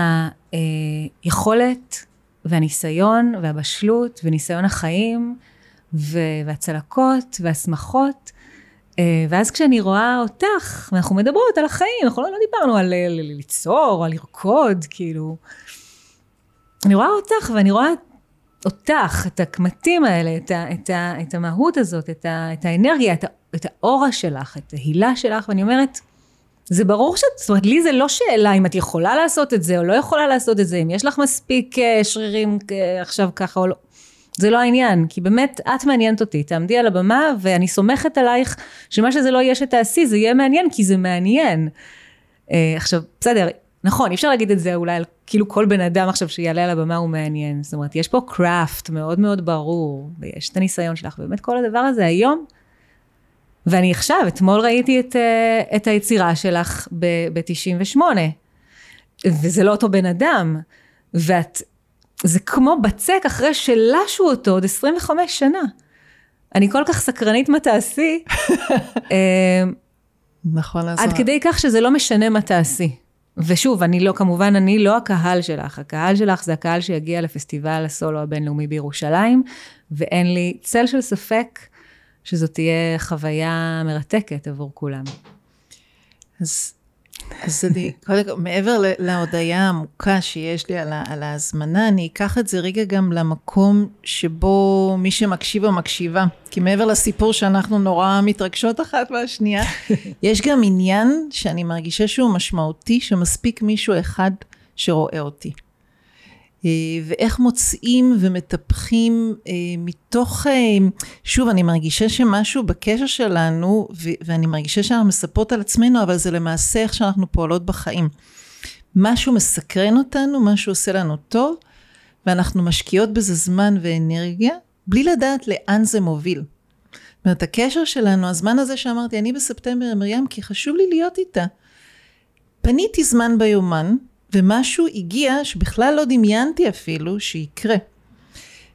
היכולת והניסיון והבשלות וניסיון החיים והצלקות והשמחות. אה, ואז כשאני רואה אותך, ואנחנו מדברות על החיים, אנחנו לא, לא דיברנו על ליצור, על לרקוד, כאילו. אני רואה אותך ואני רואה אותך, את הקמטים האלה, את, ה, את, ה, את המהות הזאת, את, ה, את האנרגיה, את, ה, את האורה שלך, את ההילה שלך, ואני אומרת, זה ברור שאת, זאת אומרת, לי זה לא שאלה אם את יכולה לעשות את זה או לא יכולה לעשות את זה, אם יש לך מספיק אה, שרירים אה, עכשיו ככה או לא. זה לא העניין, כי באמת את מעניינת אותי, תעמדי על הבמה ואני סומכת עלייך שמה שזה לא יהיה שתעשי זה יהיה מעניין כי זה מעניין. אה, עכשיו בסדר, נכון, אי אפשר להגיד את זה אולי על כאילו כל בן אדם עכשיו שיעלה על הבמה הוא מעניין. זאת אומרת, יש פה קראפט מאוד מאוד ברור, ויש את הניסיון שלך, ובאמת כל הדבר הזה היום, ואני עכשיו, אתמול ראיתי את, אה, את היצירה שלך ב-98, וזה לא אותו בן אדם, ואת, זה כמו בצק אחרי שלשו אותו עוד 25 שנה. אני כל כך סקרנית מה תעשי. אה, נכון, עד כדי כך שזה לא משנה מה תעשי. ושוב, אני לא, כמובן, אני לא הקהל שלך. הקהל שלך זה הקהל שיגיע לפסטיבל הסולו הבינלאומי בירושלים, ואין לי צל של ספק שזאת תהיה חוויה מרתקת עבור כולם. אז, אז אני, קודם כל, מעבר להודיה העמוקה שיש לי על, על ההזמנה, אני אקח את זה רגע גם למקום שבו מי שמקשיב או מקשיבה. כי מעבר לסיפור שאנחנו נורא מתרגשות אחת מהשנייה, יש גם עניין שאני מרגישה שהוא משמעותי, שמספיק מישהו אחד שרואה אותי. אה, ואיך מוצאים ומטפחים אה, מתוך, אה, שוב, אני מרגישה שמשהו בקשר שלנו, ואני מרגישה שאנחנו מספרות על עצמנו, אבל זה למעשה איך שאנחנו פועלות בחיים. משהו מסקרן אותנו, משהו עושה לנו טוב, ואנחנו משקיעות בזה זמן ואנרגיה, בלי לדעת לאן זה מוביל. זאת אומרת, הקשר שלנו, הזמן הזה שאמרתי, אני בספטמבר עם מרים, כי חשוב לי להיות איתה. פניתי זמן ביומן, ומשהו הגיע שבכלל לא דמיינתי אפילו שיקרה.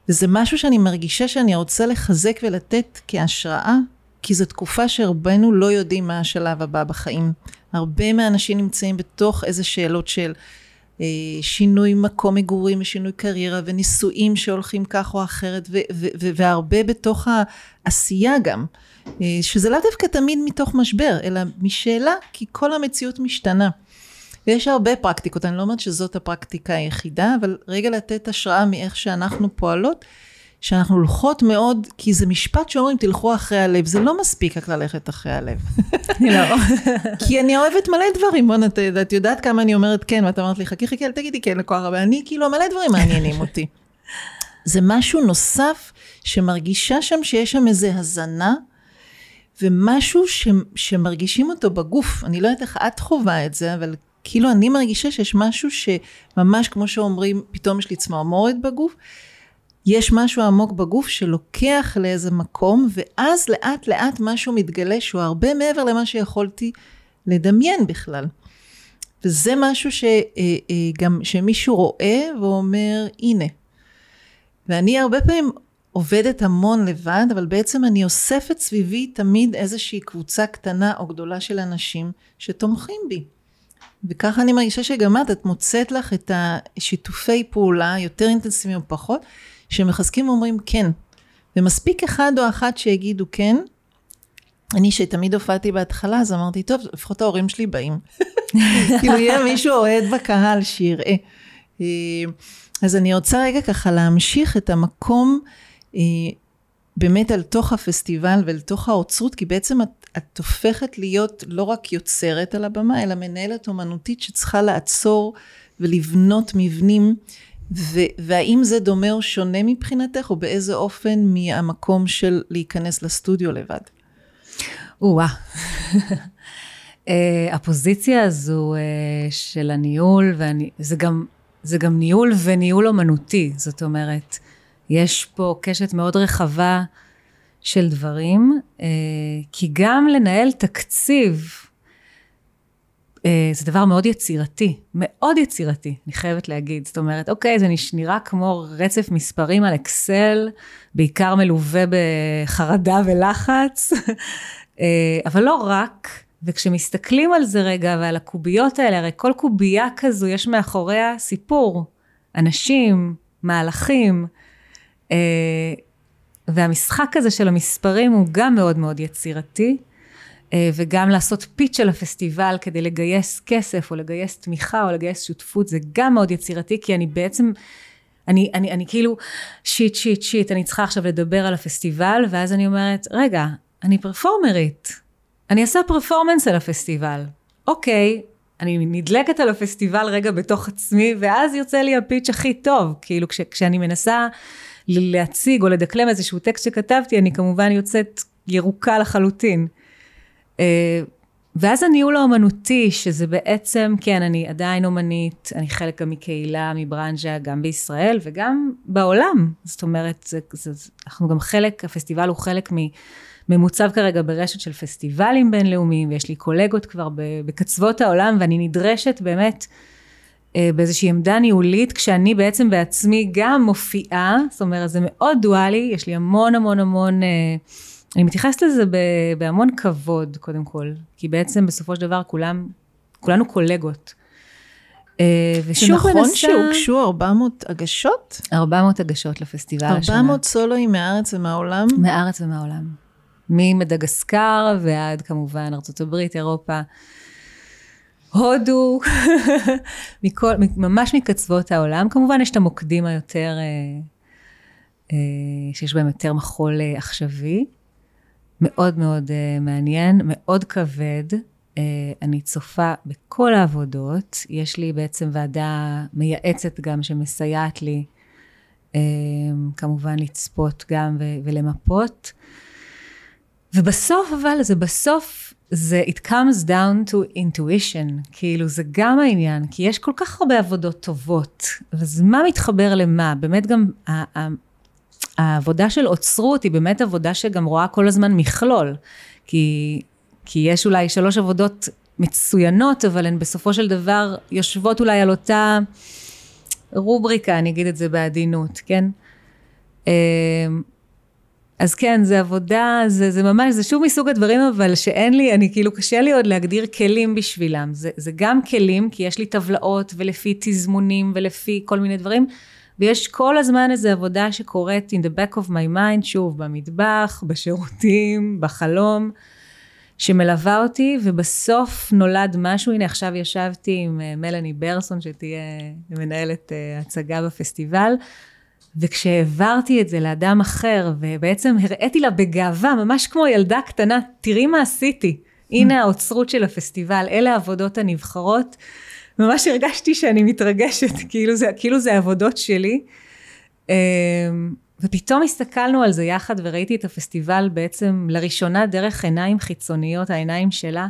וזה משהו שאני מרגישה שאני רוצה לחזק ולתת כהשראה, כי זו תקופה שרובנו לא יודעים מה השלב הבא בחיים. הרבה מהאנשים נמצאים בתוך איזה שאלות של אה, שינוי מקום מגורים ושינוי קריירה ונישואים שהולכים כך או אחרת ו- ו- ו- והרבה בתוך העשייה גם, אה, שזה לאו דווקא תמיד מתוך משבר, אלא משאלה, כי כל המציאות משתנה. ויש הרבה פרקטיקות, אני לא אומרת שזאת הפרקטיקה היחידה, אבל רגע לתת השראה מאיך שאנחנו פועלות, שאנחנו הולכות מאוד, כי זה משפט שאומרים תלכו אחרי הלב, זה לא מספיק רק ללכת אחרי הלב. לא. כי אני אוהבת מלא דברים, בוא'נה, את יודעת כמה אני אומרת כן, ואת אמרת לי חכי חכי, אל תגידי כן לכל הרבה, אני כאילו מלא דברים מעניינים אותי. זה משהו נוסף שמרגישה שם שיש שם איזה הזנה, ומשהו ש, שמרגישים אותו בגוף. אני לא יודעת איך את חווה את זה, אבל כאילו אני מרגישה שיש משהו שממש כמו שאומרים, פתאום יש לי צמרמורת בגוף. יש משהו עמוק בגוף שלוקח לאיזה מקום, ואז לאט לאט משהו מתגלה שהוא הרבה מעבר למה שיכולתי לדמיין בכלל. וזה משהו שגם אה, אה, שמישהו רואה ואומר, הנה. ואני הרבה פעמים עובדת המון לבד, אבל בעצם אני אוספת סביבי תמיד איזושהי קבוצה קטנה או גדולה של אנשים שתומכים בי. וככה אני מרגישה שגם את, את מוצאת לך את השיתופי פעולה, יותר אינטנסיביים או פחות, שמחזקים ואומרים כן. ומספיק אחד או אחת שיגידו כן. אני שתמיד הופעתי בהתחלה, אז אמרתי, טוב, לפחות ההורים שלי באים. כאילו יהיה מישהו אוהד בקהל שיראה. אה, אז אני רוצה רגע ככה להמשיך את המקום אה, באמת אל תוך הפסטיבל ואל תוך האוצרות, כי בעצם את, את הופכת להיות לא רק יוצרת על הבמה, אלא מנהלת אומנותית שצריכה לעצור ולבנות מבנים. ו- והאם זה דומה או שונה מבחינתך, או באיזה אופן מהמקום של להיכנס לסטודיו לבד? או-אה. אה, הפוזיציה הזו אה, של הניהול, ואני, זה, גם, זה גם ניהול וניהול אומנותי, זאת אומרת, יש פה קשת מאוד רחבה של דברים, אה, כי גם לנהל תקציב, אה, זה דבר מאוד יצירתי, מאוד יצירתי, אני חייבת להגיד. זאת אומרת, אוקיי, זה נראה כמו רצף מספרים על אקסל, בעיקר מלווה בחרדה ולחץ, אה, אבל לא רק. וכשמסתכלים על זה רגע ועל הקוביות האלה, הרי כל קובייה כזו יש מאחוריה סיפור, אנשים, מהלכים, והמשחק הזה של המספרים הוא גם מאוד מאוד יצירתי. אה, וגם לעשות פיץ' של הפסטיבל כדי לגייס כסף, או לגייס תמיכה, או לגייס שותפות, זה גם מאוד יצירתי, כי אני בעצם, אני, אני, אני כאילו, שיט, שיט, שיט, אני צריכה עכשיו לדבר על הפסטיבל, ואז אני אומרת, רגע, אני פרפורמרית, אני אעשה פרפורמנס על הפסטיבל. אוקיי, אני נדלקת על הפסטיבל רגע בתוך עצמי, ואז יוצא לי הפיץ' הכי טוב. כאילו, כש, כשאני מנסה להציג או לדקלם איזשהו טקסט שכתבתי, אני כמובן יוצאת ירוקה לחלוטין. אה, ואז הניהול האומנותי, שזה בעצם, כן, אני עדיין אומנית, אני חלק גם מקהילה, מברנז'ה, גם בישראל וגם בעולם. זאת אומרת, זה, זה, אנחנו גם חלק, הפסטיבל הוא חלק ממוצב כרגע ברשת של פסטיבלים בינלאומיים, ויש לי קולגות כבר בקצוות העולם, ואני נדרשת באמת באיזושהי עמדה ניהולית, כשאני בעצם בעצמי גם מופיעה, זאת אומרת, זה מאוד דואלי, יש לי המון המון המון... אה, אני מתייחסת לזה בהמון כבוד, קודם כל, כי בעצם בסופו של דבר כולם, כולנו קולגות. אה, ושוב מנסה... נכון שהוגשו 400 הגשות? 400 הגשות לפסטיבל 400 השנה. 400 סולואים מהארץ ומהעולם? מהארץ ומהעולם. ממדגסקר ועד כמובן ארה"ב, אירופה, הודו, מכל, ממש מקצוות העולם. כמובן יש את המוקדים היותר, אה, אה, שיש בהם יותר מחול עכשווי. מאוד מאוד מעניין, מאוד כבד. אני צופה בכל העבודות. יש לי בעצם ועדה מייעצת גם שמסייעת לי כמובן לצפות גם ולמפות. ובסוף אבל זה בסוף זה it comes down to intuition, כאילו זה גם העניין, כי יש כל כך הרבה עבודות טובות, אז מה מתחבר למה? באמת גם העבודה של אוצרות היא באמת עבודה שגם רואה כל הזמן מכלול. כי, כי יש אולי שלוש עבודות מצוינות, אבל הן בסופו של דבר יושבות אולי על אותה רובריקה, אני אגיד את זה בעדינות, כן? אז כן, זה עבודה, זה, זה ממש, זה שוב מסוג הדברים, אבל שאין לי, אני כאילו, קשה לי עוד להגדיר כלים בשבילם. זה, זה גם כלים, כי יש לי טבלאות, ולפי תזמונים, ולפי כל מיני דברים, ויש כל הזמן איזו עבודה שקורית in the back of my mind, שוב, במטבח, בשירותים, בחלום, שמלווה אותי, ובסוף נולד משהו, הנה עכשיו ישבתי עם אה, מלאני ברסון, שתהיה מנהלת אה, הצגה בפסטיבל, וכשהעברתי את זה לאדם אחר, ובעצם הראיתי לה בגאווה, ממש כמו ילדה קטנה, תראי מה עשיתי. הנה האוצרות של הפסטיבל, אלה העבודות הנבחרות. ממש הרגשתי שאני מתרגשת, כאילו זה, כאילו זה העבודות שלי. אמ, ופתאום הסתכלנו על זה יחד וראיתי את הפסטיבל בעצם לראשונה דרך עיניים חיצוניות, העיניים שלה.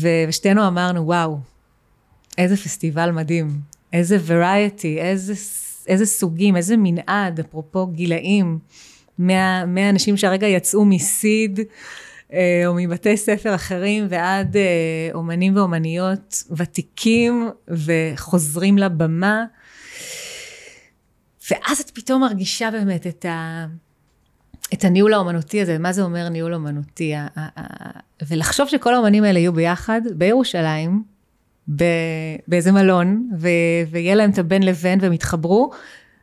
ושתינו אמרנו, וואו, איזה פסטיבל מדהים, איזה variety, איזה איזה סוגים, איזה מנעד, אפרופו גילאים, מה, מהאנשים שהרגע יצאו מסיד, אה, או מבתי ספר אחרים, ועד אה, אומנים ואומניות ותיקים וחוזרים לבמה. ואז את פתאום מרגישה באמת את, ה, את הניהול האומנותי הזה, מה זה אומר ניהול אומנותי, ולחשוב שכל האומנים האלה יהיו ביחד בירושלים, באיזה מלון, ו, ויהיה להם את הבן לבן והם יתחברו.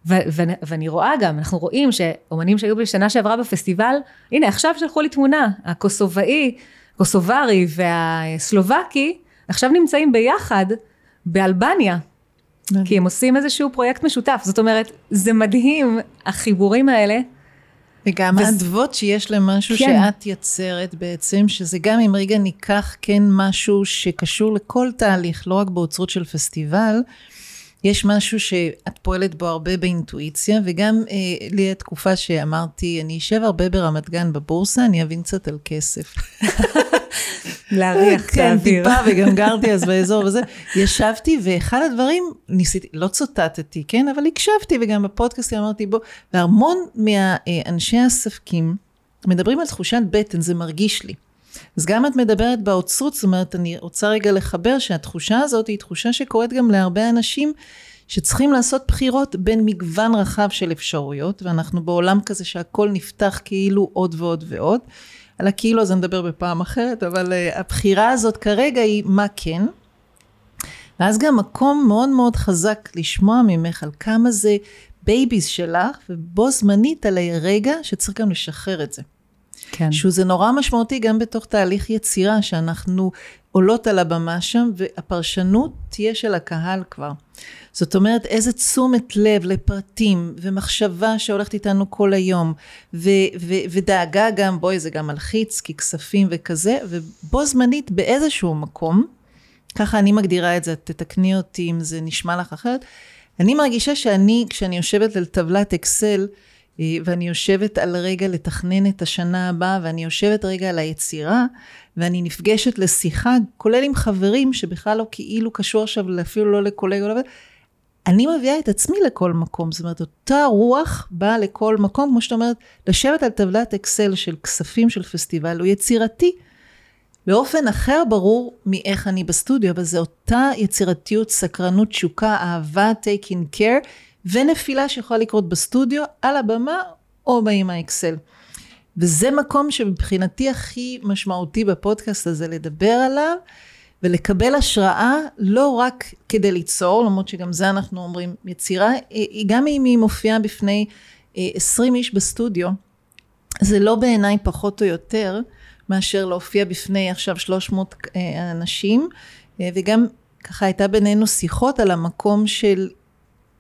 ו- ו- ואני רואה גם, אנחנו רואים שאומנים שהיו בשנה שעברה בפסטיבל, הנה עכשיו שלחו לי תמונה, הקוסובאי, קוסוברי והסלובקי, עכשיו נמצאים ביחד באלבניה, כי הם עושים איזשהו פרויקט משותף. זאת אומרת, זה מדהים, החיבורים האלה. וגם וזה... האדוות שיש למשהו כן. שאת יוצרת בעצם, שזה גם אם רגע ניקח כן משהו שקשור לכל תהליך, לא רק באוצרות של פסטיבל, יש משהו שאת פועלת בו הרבה באינטואיציה, וגם אה, לי התקופה שאמרתי, אני אשב הרבה ברמת גן בבורסה, אני אבין קצת על כסף. להריח את האוויר. כן, טיפה, וגם גרתי אז באזור וזה. ישבתי, ואחד הדברים, ניסיתי, לא צוטטתי, כן? אבל הקשבתי, וגם בפודקאסט אמרתי, בוא, והמון מאנשי העסקים מדברים על תחושת בטן, זה מרגיש לי. אז גם את מדברת באוצרות, זאת אומרת, אני רוצה רגע לחבר שהתחושה הזאת היא תחושה שקורית גם להרבה אנשים שצריכים לעשות בחירות בין מגוון רחב של אפשרויות, ואנחנו בעולם כזה שהכל נפתח כאילו עוד ועוד ועוד. על זה אני נדבר בפעם אחרת, אבל אה, הבחירה הזאת כרגע היא מה כן. ואז גם מקום מאוד מאוד חזק לשמוע ממך על כמה זה babies שלך, ובו זמנית על הרגע שצריך גם לשחרר את זה. כן. שהוא זה נורא משמעותי גם בתוך תהליך יצירה, שאנחנו עולות על הבמה שם, והפרשנות תהיה של הקהל כבר. זאת אומרת, איזה תשומת לב לפרטים ומחשבה שהולכת איתנו כל היום, ו- ו- ודאגה גם, בואי, זה גם מלחיץ, כי כספים וכזה, ובו זמנית באיזשהו מקום, ככה אני מגדירה את זה, תתקני אותי אם זה נשמע לך אחרת, אני מרגישה שאני, כשאני יושבת על טבלת אקסל, אה, ואני יושבת על רגע לתכנן את השנה הבאה, ואני יושבת רגע על היצירה, ואני נפגשת לשיחה, כולל עם חברים שבכלל לא כאילו קשור עכשיו אפילו לא לקולגה. אני מביאה את עצמי לכל מקום, זאת אומרת, אותה רוח באה לכל מקום, כמו שאת אומרת, לשבת על טבלת אקסל של כספים של פסטיבל הוא יצירתי. באופן אחר ברור מאיך אני בסטודיו, אבל זה אותה יצירתיות, סקרנות, תשוקה, אהבה, taking care, ונפילה שיכולה לקרות בסטודיו, על הבמה או עם האקסל. וזה מקום שמבחינתי הכי משמעותי בפודקאסט הזה לדבר עליו, ולקבל השראה לא רק כדי ליצור, למרות שגם זה אנחנו אומרים, יצירה, גם אם היא מופיעה בפני 20 אה, איש בסטודיו, זה לא בעיניי פחות או יותר מאשר להופיע בפני עכשיו 300 אה, אנשים, אה, וגם ככה הייתה בינינו שיחות על המקום של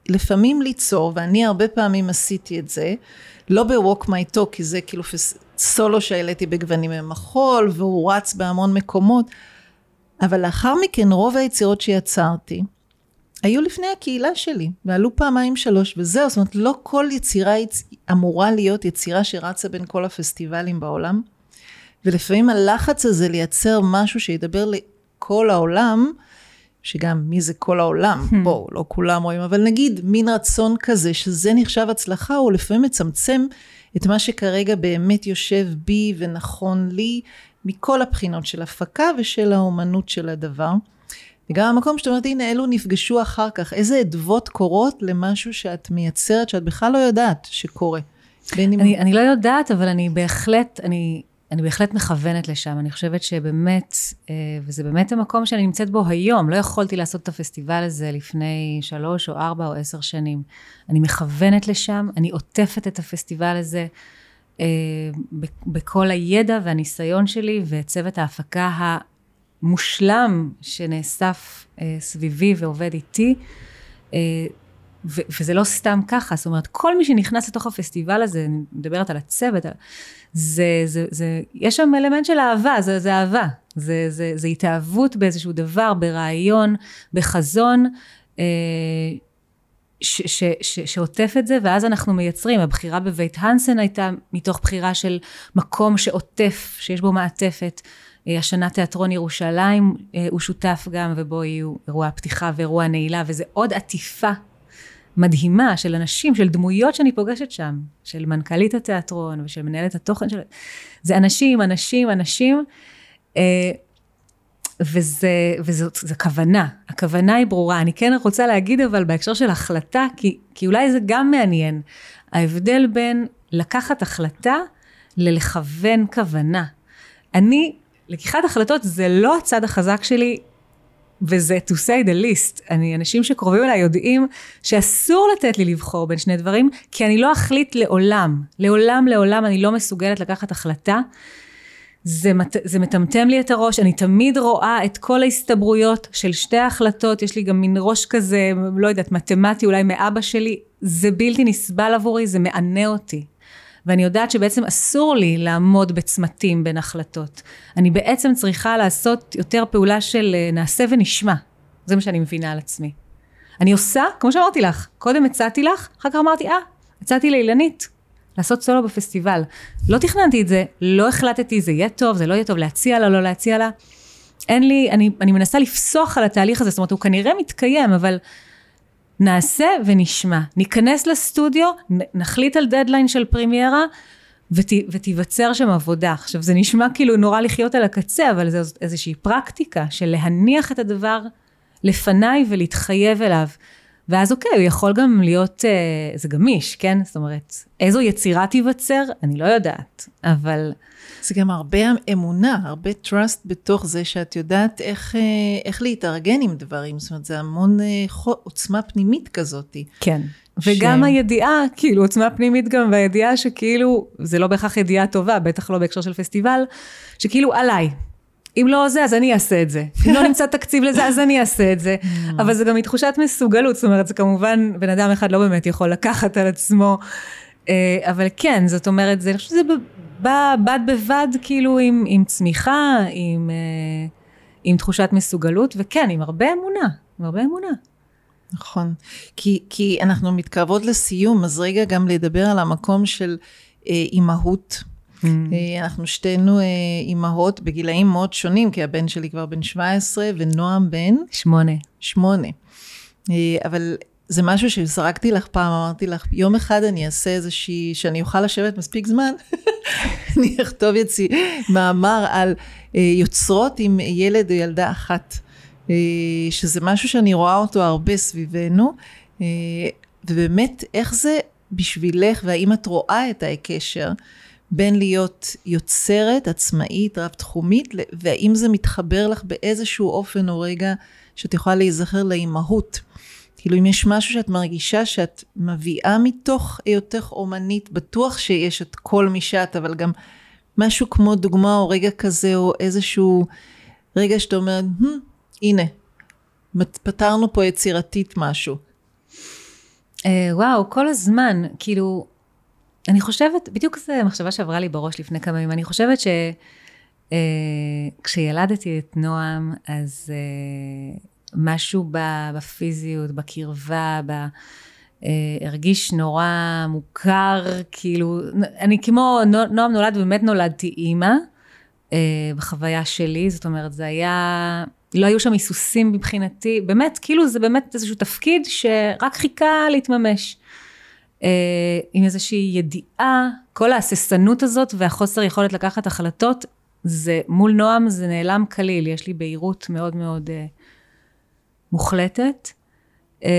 לפעמים ליצור, ואני הרבה פעמים עשיתי את זה, לא ב-Walk My Talk, כי זה כאילו סולו שהעליתי בגוונים ממחול, והוא רץ בהמון מקומות, אבל לאחר מכן רוב היצירות שיצרתי, היו לפני הקהילה שלי, ועלו פעמיים שלוש, וזהו, זאת אומרת, לא כל יצירה יצ... אמורה להיות יצירה שרצה בין כל הפסטיבלים בעולם, ולפעמים הלחץ הזה לייצר משהו שידבר לכל העולם, שגם מי זה כל העולם, hmm. בואו, לא כולם רואים, אבל נגיד מין רצון כזה, שזה נחשב הצלחה, הוא לפעמים מצמצם את מה שכרגע באמת יושב בי ונכון לי, מכל הבחינות של הפקה ושל האומנות של הדבר. וגם המקום שאת אומרת, הנה, אלו נפגשו אחר כך, איזה אדוות קורות למשהו שאת מייצרת, שאת בכלל לא יודעת שקורה. אני, אם... אני לא יודעת, אבל אני בהחלט, אני, אני בהחלט מכוונת לשם. אני חושבת שבאמת, אה, וזה באמת המקום שאני נמצאת בו היום, לא יכולתי לעשות את הפסטיבל הזה לפני שלוש או ארבע או עשר שנים. אני מכוונת לשם, אני עוטפת את הפסטיבל הזה. אה, בכל הידע והניסיון שלי וצוות ההפקה המושלם שנאסף אה, סביבי ועובד איתי. ו- וזה לא סתם ככה, זאת אומרת, כל מי שנכנס לתוך הפסטיבל הזה, אני מדברת על הצוות, זה, זה, זה, יש שם אלמנט של אהבה, זה, זה אהבה. זה, זה, זה התאהבות באיזשהו דבר, ברעיון, בחזון, אה, ש, ש, ש, שעוטף את זה, ואז אנחנו מייצרים. הבחירה בבית הנסן הייתה מתוך בחירה של מקום שעוטף, שיש בו מעטפת. אה, השנה תיאטרון ירושלים אה, הוא שותף גם, ובו יהיו אירוע פתיחה ואירוע נעילה, וזה עוד עטיפה מדהימה של אנשים, של דמויות שאני פוגשת שם, של מנכ"לית התיאטרון ושל מנהלת התוכן של... זה אנשים, אנשים, אנשים, אה, וזה, זו כוונה, הכוונה היא ברורה. אני כן רוצה להגיד אבל בהקשר של החלטה, כי, כי אולי זה גם מעניין, ההבדל בין לקחת החלטה ללכוון כוונה. אני, לקיחת החלטות זה לא הצד החזק שלי וזה to say the least. אני, אנשים שקרובים אליי יודעים שאסור לתת לי לבחור בין שני דברים, כי אני לא אחליט לעולם. לעולם, לעולם אני לא מסוגלת לקחת החלטה. זה, מת, זה מטמטם לי את הראש, אני תמיד רואה את כל ההסתברויות של שתי ההחלטות, יש לי גם מין ראש כזה, לא יודעת, מתמטי אולי מאבא שלי, זה בלתי נסבל עבורי, זה מענה אותי. ואני יודעת שבעצם אסור לי לעמוד בצמתים בין החלטות. אני בעצם צריכה לעשות יותר פעולה של אה, נעשה ונשמע. זה מה שאני מבינה על עצמי. אני עושה, כמו שאמרתי לך, קודם הצעתי לך, אחר כך אמרתי, אה, הצעתי לאילנית לעשות סולו בפסטיבל. לא תכננתי את זה, לא החלטתי, זה יהיה טוב, זה לא יהיה טוב, להציע לה, לא להציע לה. אין לי, אני, אני מנסה לפסוח על התהליך הזה, זאת אומרת, הוא כנראה מתקיים, אבל נעשה ונשמע. ניכנס לסטודיו, נחליט על דדליין של פרימיירה, ות, ותיווצר שם עבודה. עכשיו, זה נשמע כאילו נורא לחיות על הקצה, אבל זו איזושהי פרקטיקה של להניח את הדבר לפניי ולהתחייב אליו. ואז אוקיי, הוא יכול גם להיות, אה, זה גמיש, כן? זאת אומרת, איזו יצירה תיווצר, אני לא יודעת, אבל... זה גם הרבה אמונה, הרבה trust בתוך זה שאת יודעת איך, אה, איך להתארגן עם דברים, זאת אומרת, זה המון אה, עוצמה פנימית כזאת. כן. וגם ש... הידיעה, כאילו עוצמה פנימית גם, והידיעה שכאילו, זה לא בהכרח ידיעה טובה, בטח לא בהקשר של פסטיבל, שכאילו עליי. אם לא זה, אז אני אעשה את זה. אם לא נמצא תקציב לזה, אז אני אעשה את זה. Mm. אבל זה גם מתחושת מסוגלות, זאת אומרת, זה כמובן, בן אדם אחד לא באמת יכול לקחת על עצמו. אה, אבל כן, זאת אומרת, זה, אני חושבת שזה בא בד בבד כאילו עם, עם צמיחה, עם, אה, עם תחושת מסוגלות, וכן, עם הרבה אמונה, עם הרבה אמונה. נכון. כי, כי אנחנו מתקרבות לסיום, אז רגע גם לדבר על המקום של אה, אימהות. Mm. אנחנו שתינו אה, אימהות בגילאים מאוד שונים, כי הבן שלי כבר בן 17 ונועם בן? שמונה. שמונה. אה, אבל זה משהו שזרקתי לך פעם, אמרתי לך, יום אחד אני אעשה איזושהי, שאני אוכל לשבת מספיק זמן, אני אכתוב יציא, מאמר על יוצרות עם ילד או ילדה אחת, שזה משהו שאני רואה אותו הרבה סביבנו, ובאמת, איך זה בשבילך, והאם את רואה את הקשר בין להיות יוצרת, עצמאית, רב-תחומית, והאם זה מתחבר לך באיזשהו אופן או רגע שאת יכולה להיזכר לאימהות. כאילו אם יש משהו שאת מרגישה שאת מביאה מתוך היותך אומנית, בטוח שיש את כל מי שאת, אבל גם משהו כמו דוגמה או רגע כזה, או איזשהו רגע שאתה אומר, hmm, הנה, פתרנו פה יצירתית משהו. Uh, וואו, כל הזמן, כאילו, אני חושבת, בדיוק זו מחשבה שעברה לי בראש לפני כמה ימים, אני חושבת שכשילדתי uh, את נועם, אז uh, משהו בפיזיות, בקרבה, ב... אה, הרגיש נורא מוכר, כאילו, אני כמו, נועם נולד ובאמת נולדתי אימא, אה, בחוויה שלי, זאת אומרת, זה היה, לא היו שם היסוסים מבחינתי, באמת, כאילו זה באמת איזשהו תפקיד שרק חיכה להתממש. אה, עם איזושהי ידיעה, כל ההססנות הזאת והחוסר יכולת לקחת החלטות, זה מול נועם זה נעלם כליל, יש לי בהירות מאוד מאוד אה, מוחלטת. אה,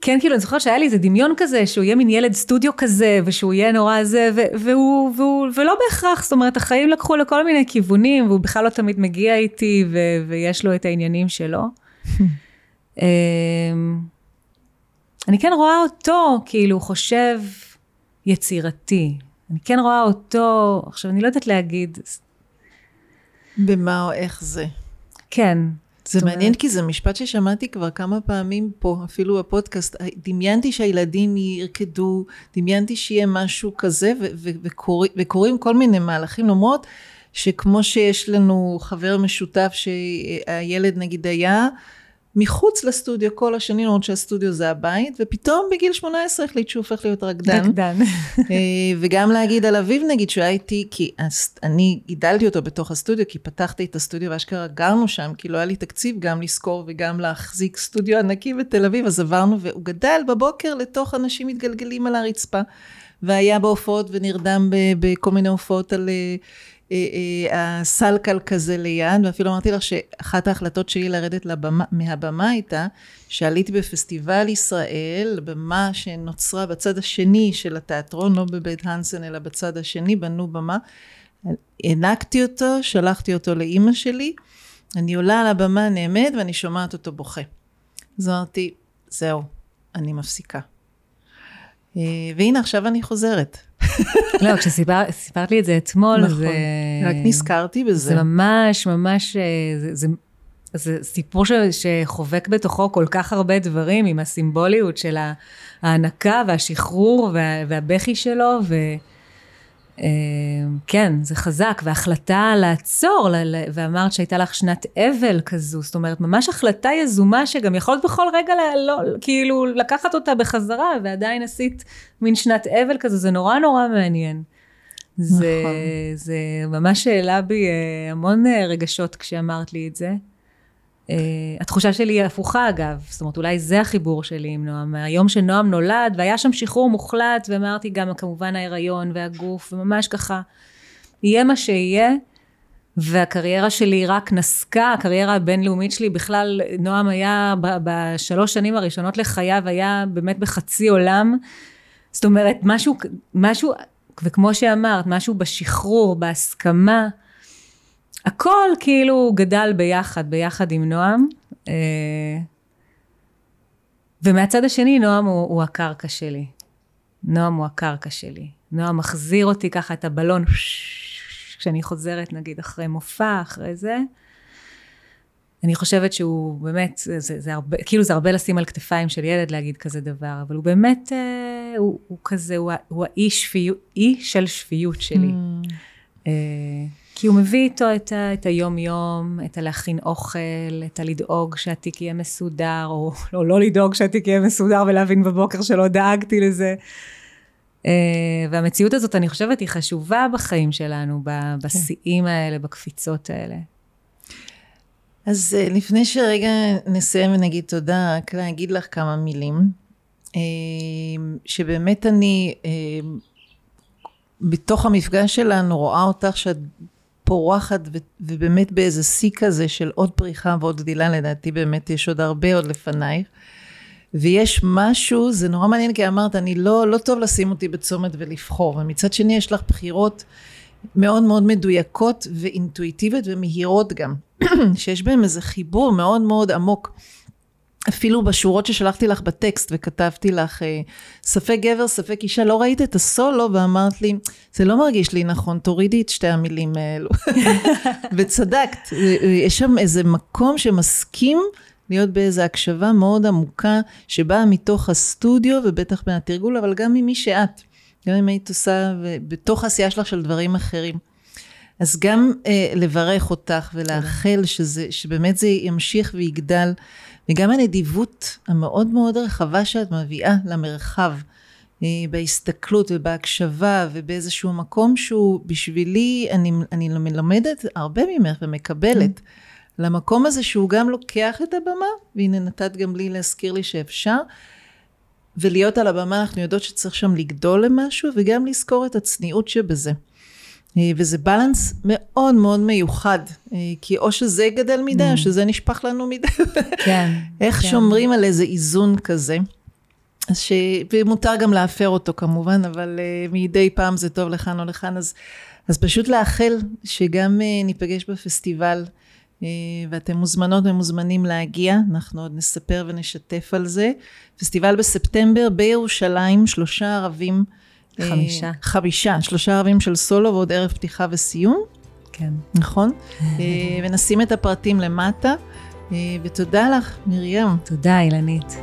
כן, כאילו, אני זוכרת שהיה לי איזה דמיון כזה, שהוא יהיה מין ילד סטודיו כזה, ושהוא יהיה נורא זה, והוא, והוא, ולא בהכרח, זאת אומרת, החיים לקחו לכל מיני כיוונים, והוא בכלל לא תמיד מגיע איתי, ו- ויש לו את העניינים שלו. אני כן רואה אותו, כאילו, חושב יצירתי. אני כן רואה אותו, עכשיו, אני לא יודעת להגיד... במה או איך זה. כן, זה מעניין כי זה משפט ששמעתי כבר כמה פעמים פה, אפילו בפודקאסט. דמיינתי שהילדים ירקדו, דמיינתי שיהיה משהו כזה, וקור, וקורים כל מיני מהלכים, למרות שכמו שיש לנו חבר משותף שהילד נגיד היה, מחוץ לסטודיו כל השנים, למרות שהסטודיו זה הבית, ופתאום בגיל 18 החליט שהוא הופך להיות רקדן. רקדן. אה, וגם להגיד על אביב נגיד, שהוא היה איתי, כי אני גידלתי אותו בתוך הסטודיו, כי פתחתי את הסטודיו ואשכרה גרנו שם, כי לא היה לי תקציב גם לשכור וגם להחזיק סטודיו ענקי בתל אביב, אז עברנו, והוא גדל בבוקר לתוך אנשים מתגלגלים על הרצפה. והיה בהופעות ונרדם בכל מיני הופעות על אה, הסלקל כזה ליד, ואפילו אמרתי לך שאחת ההחלטות שלי לרדת לבמה, מהבמה הייתה שעליתי בפסטיבל ישראל, במה שנוצרה בצד השני של התיאטרון, לא בבית הנסן אלא בצד השני, בנו במה. הענקתי אותו, שלחתי אותו לאימא שלי, אני עולה על הבמה, נעמד ואני שומעת אותו בוכה. אז אמרתי, זהו, אני מפסיקה. אה, והנה עכשיו אני חוזרת. לא, כשסיפרת לי את זה אתמול, נכון, זה... רק נזכרתי בזה. זה ממש, ממש, אה, זה, זה, זה סיפור ש, שחובק בתוכו כל כך הרבה דברים, עם הסימבוליות של ההענקה והשחרור וה, והבכי שלו, ו... אה, כן, זה חזק, והחלטה לעצור, ואמרת שהייתה לך שנת אבל כזו, זאת אומרת, ממש החלטה יזומה שגם יכולת בכל רגע, לא, כאילו, לקחת אותה בחזרה, ועדיין עשית מין שנת אבל כזו, זה נורא נורא מעניין. זה, נכון. זה ממש העלה בי אה, המון אה, רגשות כשאמרת לי את זה. Uh, התחושה שלי היא הפוכה אגב, זאת אומרת אולי זה החיבור שלי עם נועם, היום שנועם נולד והיה שם שחרור מוחלט ואמרתי גם כמובן ההיריון והגוף וממש ככה. יהיה מה שיהיה והקריירה שלי רק נסקה, הקריירה הבינלאומית שלי בכלל, נועם היה בשלוש שנים הראשונות לחייו היה באמת בחצי עולם, זאת אומרת משהו, משהו וכמו שאמרת, משהו בשחרור, בהסכמה הכל כאילו גדל ביחד, ביחד עם נועם. אה, ומהצד השני, נועם הוא, הוא הקרקע שלי. נועם הוא הקרקע שלי. נועם מחזיר אותי ככה את הבלון, כשאני חוזרת נגיד אחרי מופע, אחרי זה. אני חושבת שהוא באמת, זה, זה הרבה, כאילו זה הרבה לשים על כתפיים של ילד להגיד כזה דבר, אבל הוא באמת, אה, הוא, הוא כזה, הוא, הוא האי שפיות, אי של שפיות שלי. Mm. אה, כי הוא מביא איתו את, ה, את היום-יום, את הלהכין אוכל, את הלדאוג שהתיק יהיה מסודר, או לא, לא לדאוג שהתיק יהיה מסודר ולהבין בבוקר שלא דאגתי לזה. Uh, והמציאות הזאת, אני חושבת, היא חשובה בחיים שלנו, כן. בשיאים האלה, בקפיצות האלה. אז uh, לפני שרגע נסיים ונגיד תודה, רק להגיד לך כמה מילים. Uh, שבאמת אני, בתוך המפגש שלנו, רואה אותך שאת פורחת ו- ובאמת באיזה שיא כזה של עוד פריחה ועוד גדילה, לדעתי באמת יש עוד הרבה עוד לפנייך. ויש משהו, זה נורא מעניין כי אמרת, אני לא, לא טוב לשים אותי בצומת ולבחור, ומצד שני יש לך בחירות מאוד מאוד מדויקות ואינטואיטיביות ומהירות גם, שיש בהן איזה חיבור מאוד מאוד עמוק. אפילו בשורות ששלחתי לך בטקסט וכתבתי לך, אה, ספק גבר, ספק אישה, לא ראית את הסולו ואמרת לי, זה לא מרגיש לי נכון, תורידי את שתי המילים האלו. וצדקת, אה, אה, יש שם איזה מקום שמסכים להיות באיזו הקשבה מאוד עמוקה, שבאה מתוך הסטודיו ובטח מהתרגול, אבל גם ממי שאת. גם אם היית עושה בתוך העשייה שלך של דברים אחרים. אז גם אה, לברך אותך ולאחל שזה, שבאמת זה ימשיך ויגדל. וגם הנדיבות המאוד מאוד רחבה שאת מביאה למרחב, אה, בהסתכלות ובהקשבה ובאיזשהו מקום שהוא בשבילי, אני, אני מלמדת הרבה ממך ומקבלת. Mm. למקום הזה שהוא גם לוקח את הבמה, והנה נתת גם לי להזכיר לי שאפשר, ולהיות על הבמה אנחנו יודעות שצריך שם לגדול למשהו, וגם לזכור את הצניעות שבזה. אה, וזה בלנס מאוד מאוד מיוחד, אה, כי או שזה גדל מדי, mm. או שזה נשפך לנו מדי. כן. איך כן. שומרים על איזה איזון כזה. אז ש... ומותר גם להפר אותו כמובן, אבל uh, מדי פעם זה טוב לכאן או לכאן, אז, אז פשוט לאחל שגם uh, ניפגש בפסטיבל, uh, ואתם מוזמנות ומוזמנים להגיע, אנחנו עוד נספר ונשתף על זה. פסטיבל בספטמבר בירושלים, שלושה ערבים. חמישה. חמישה, שלושה ערבים של סולו ועוד ערב פתיחה וסיום. כן. נכון? uh, ונשים את הפרטים למטה. ותודה לך, מרים. תודה, אילנית.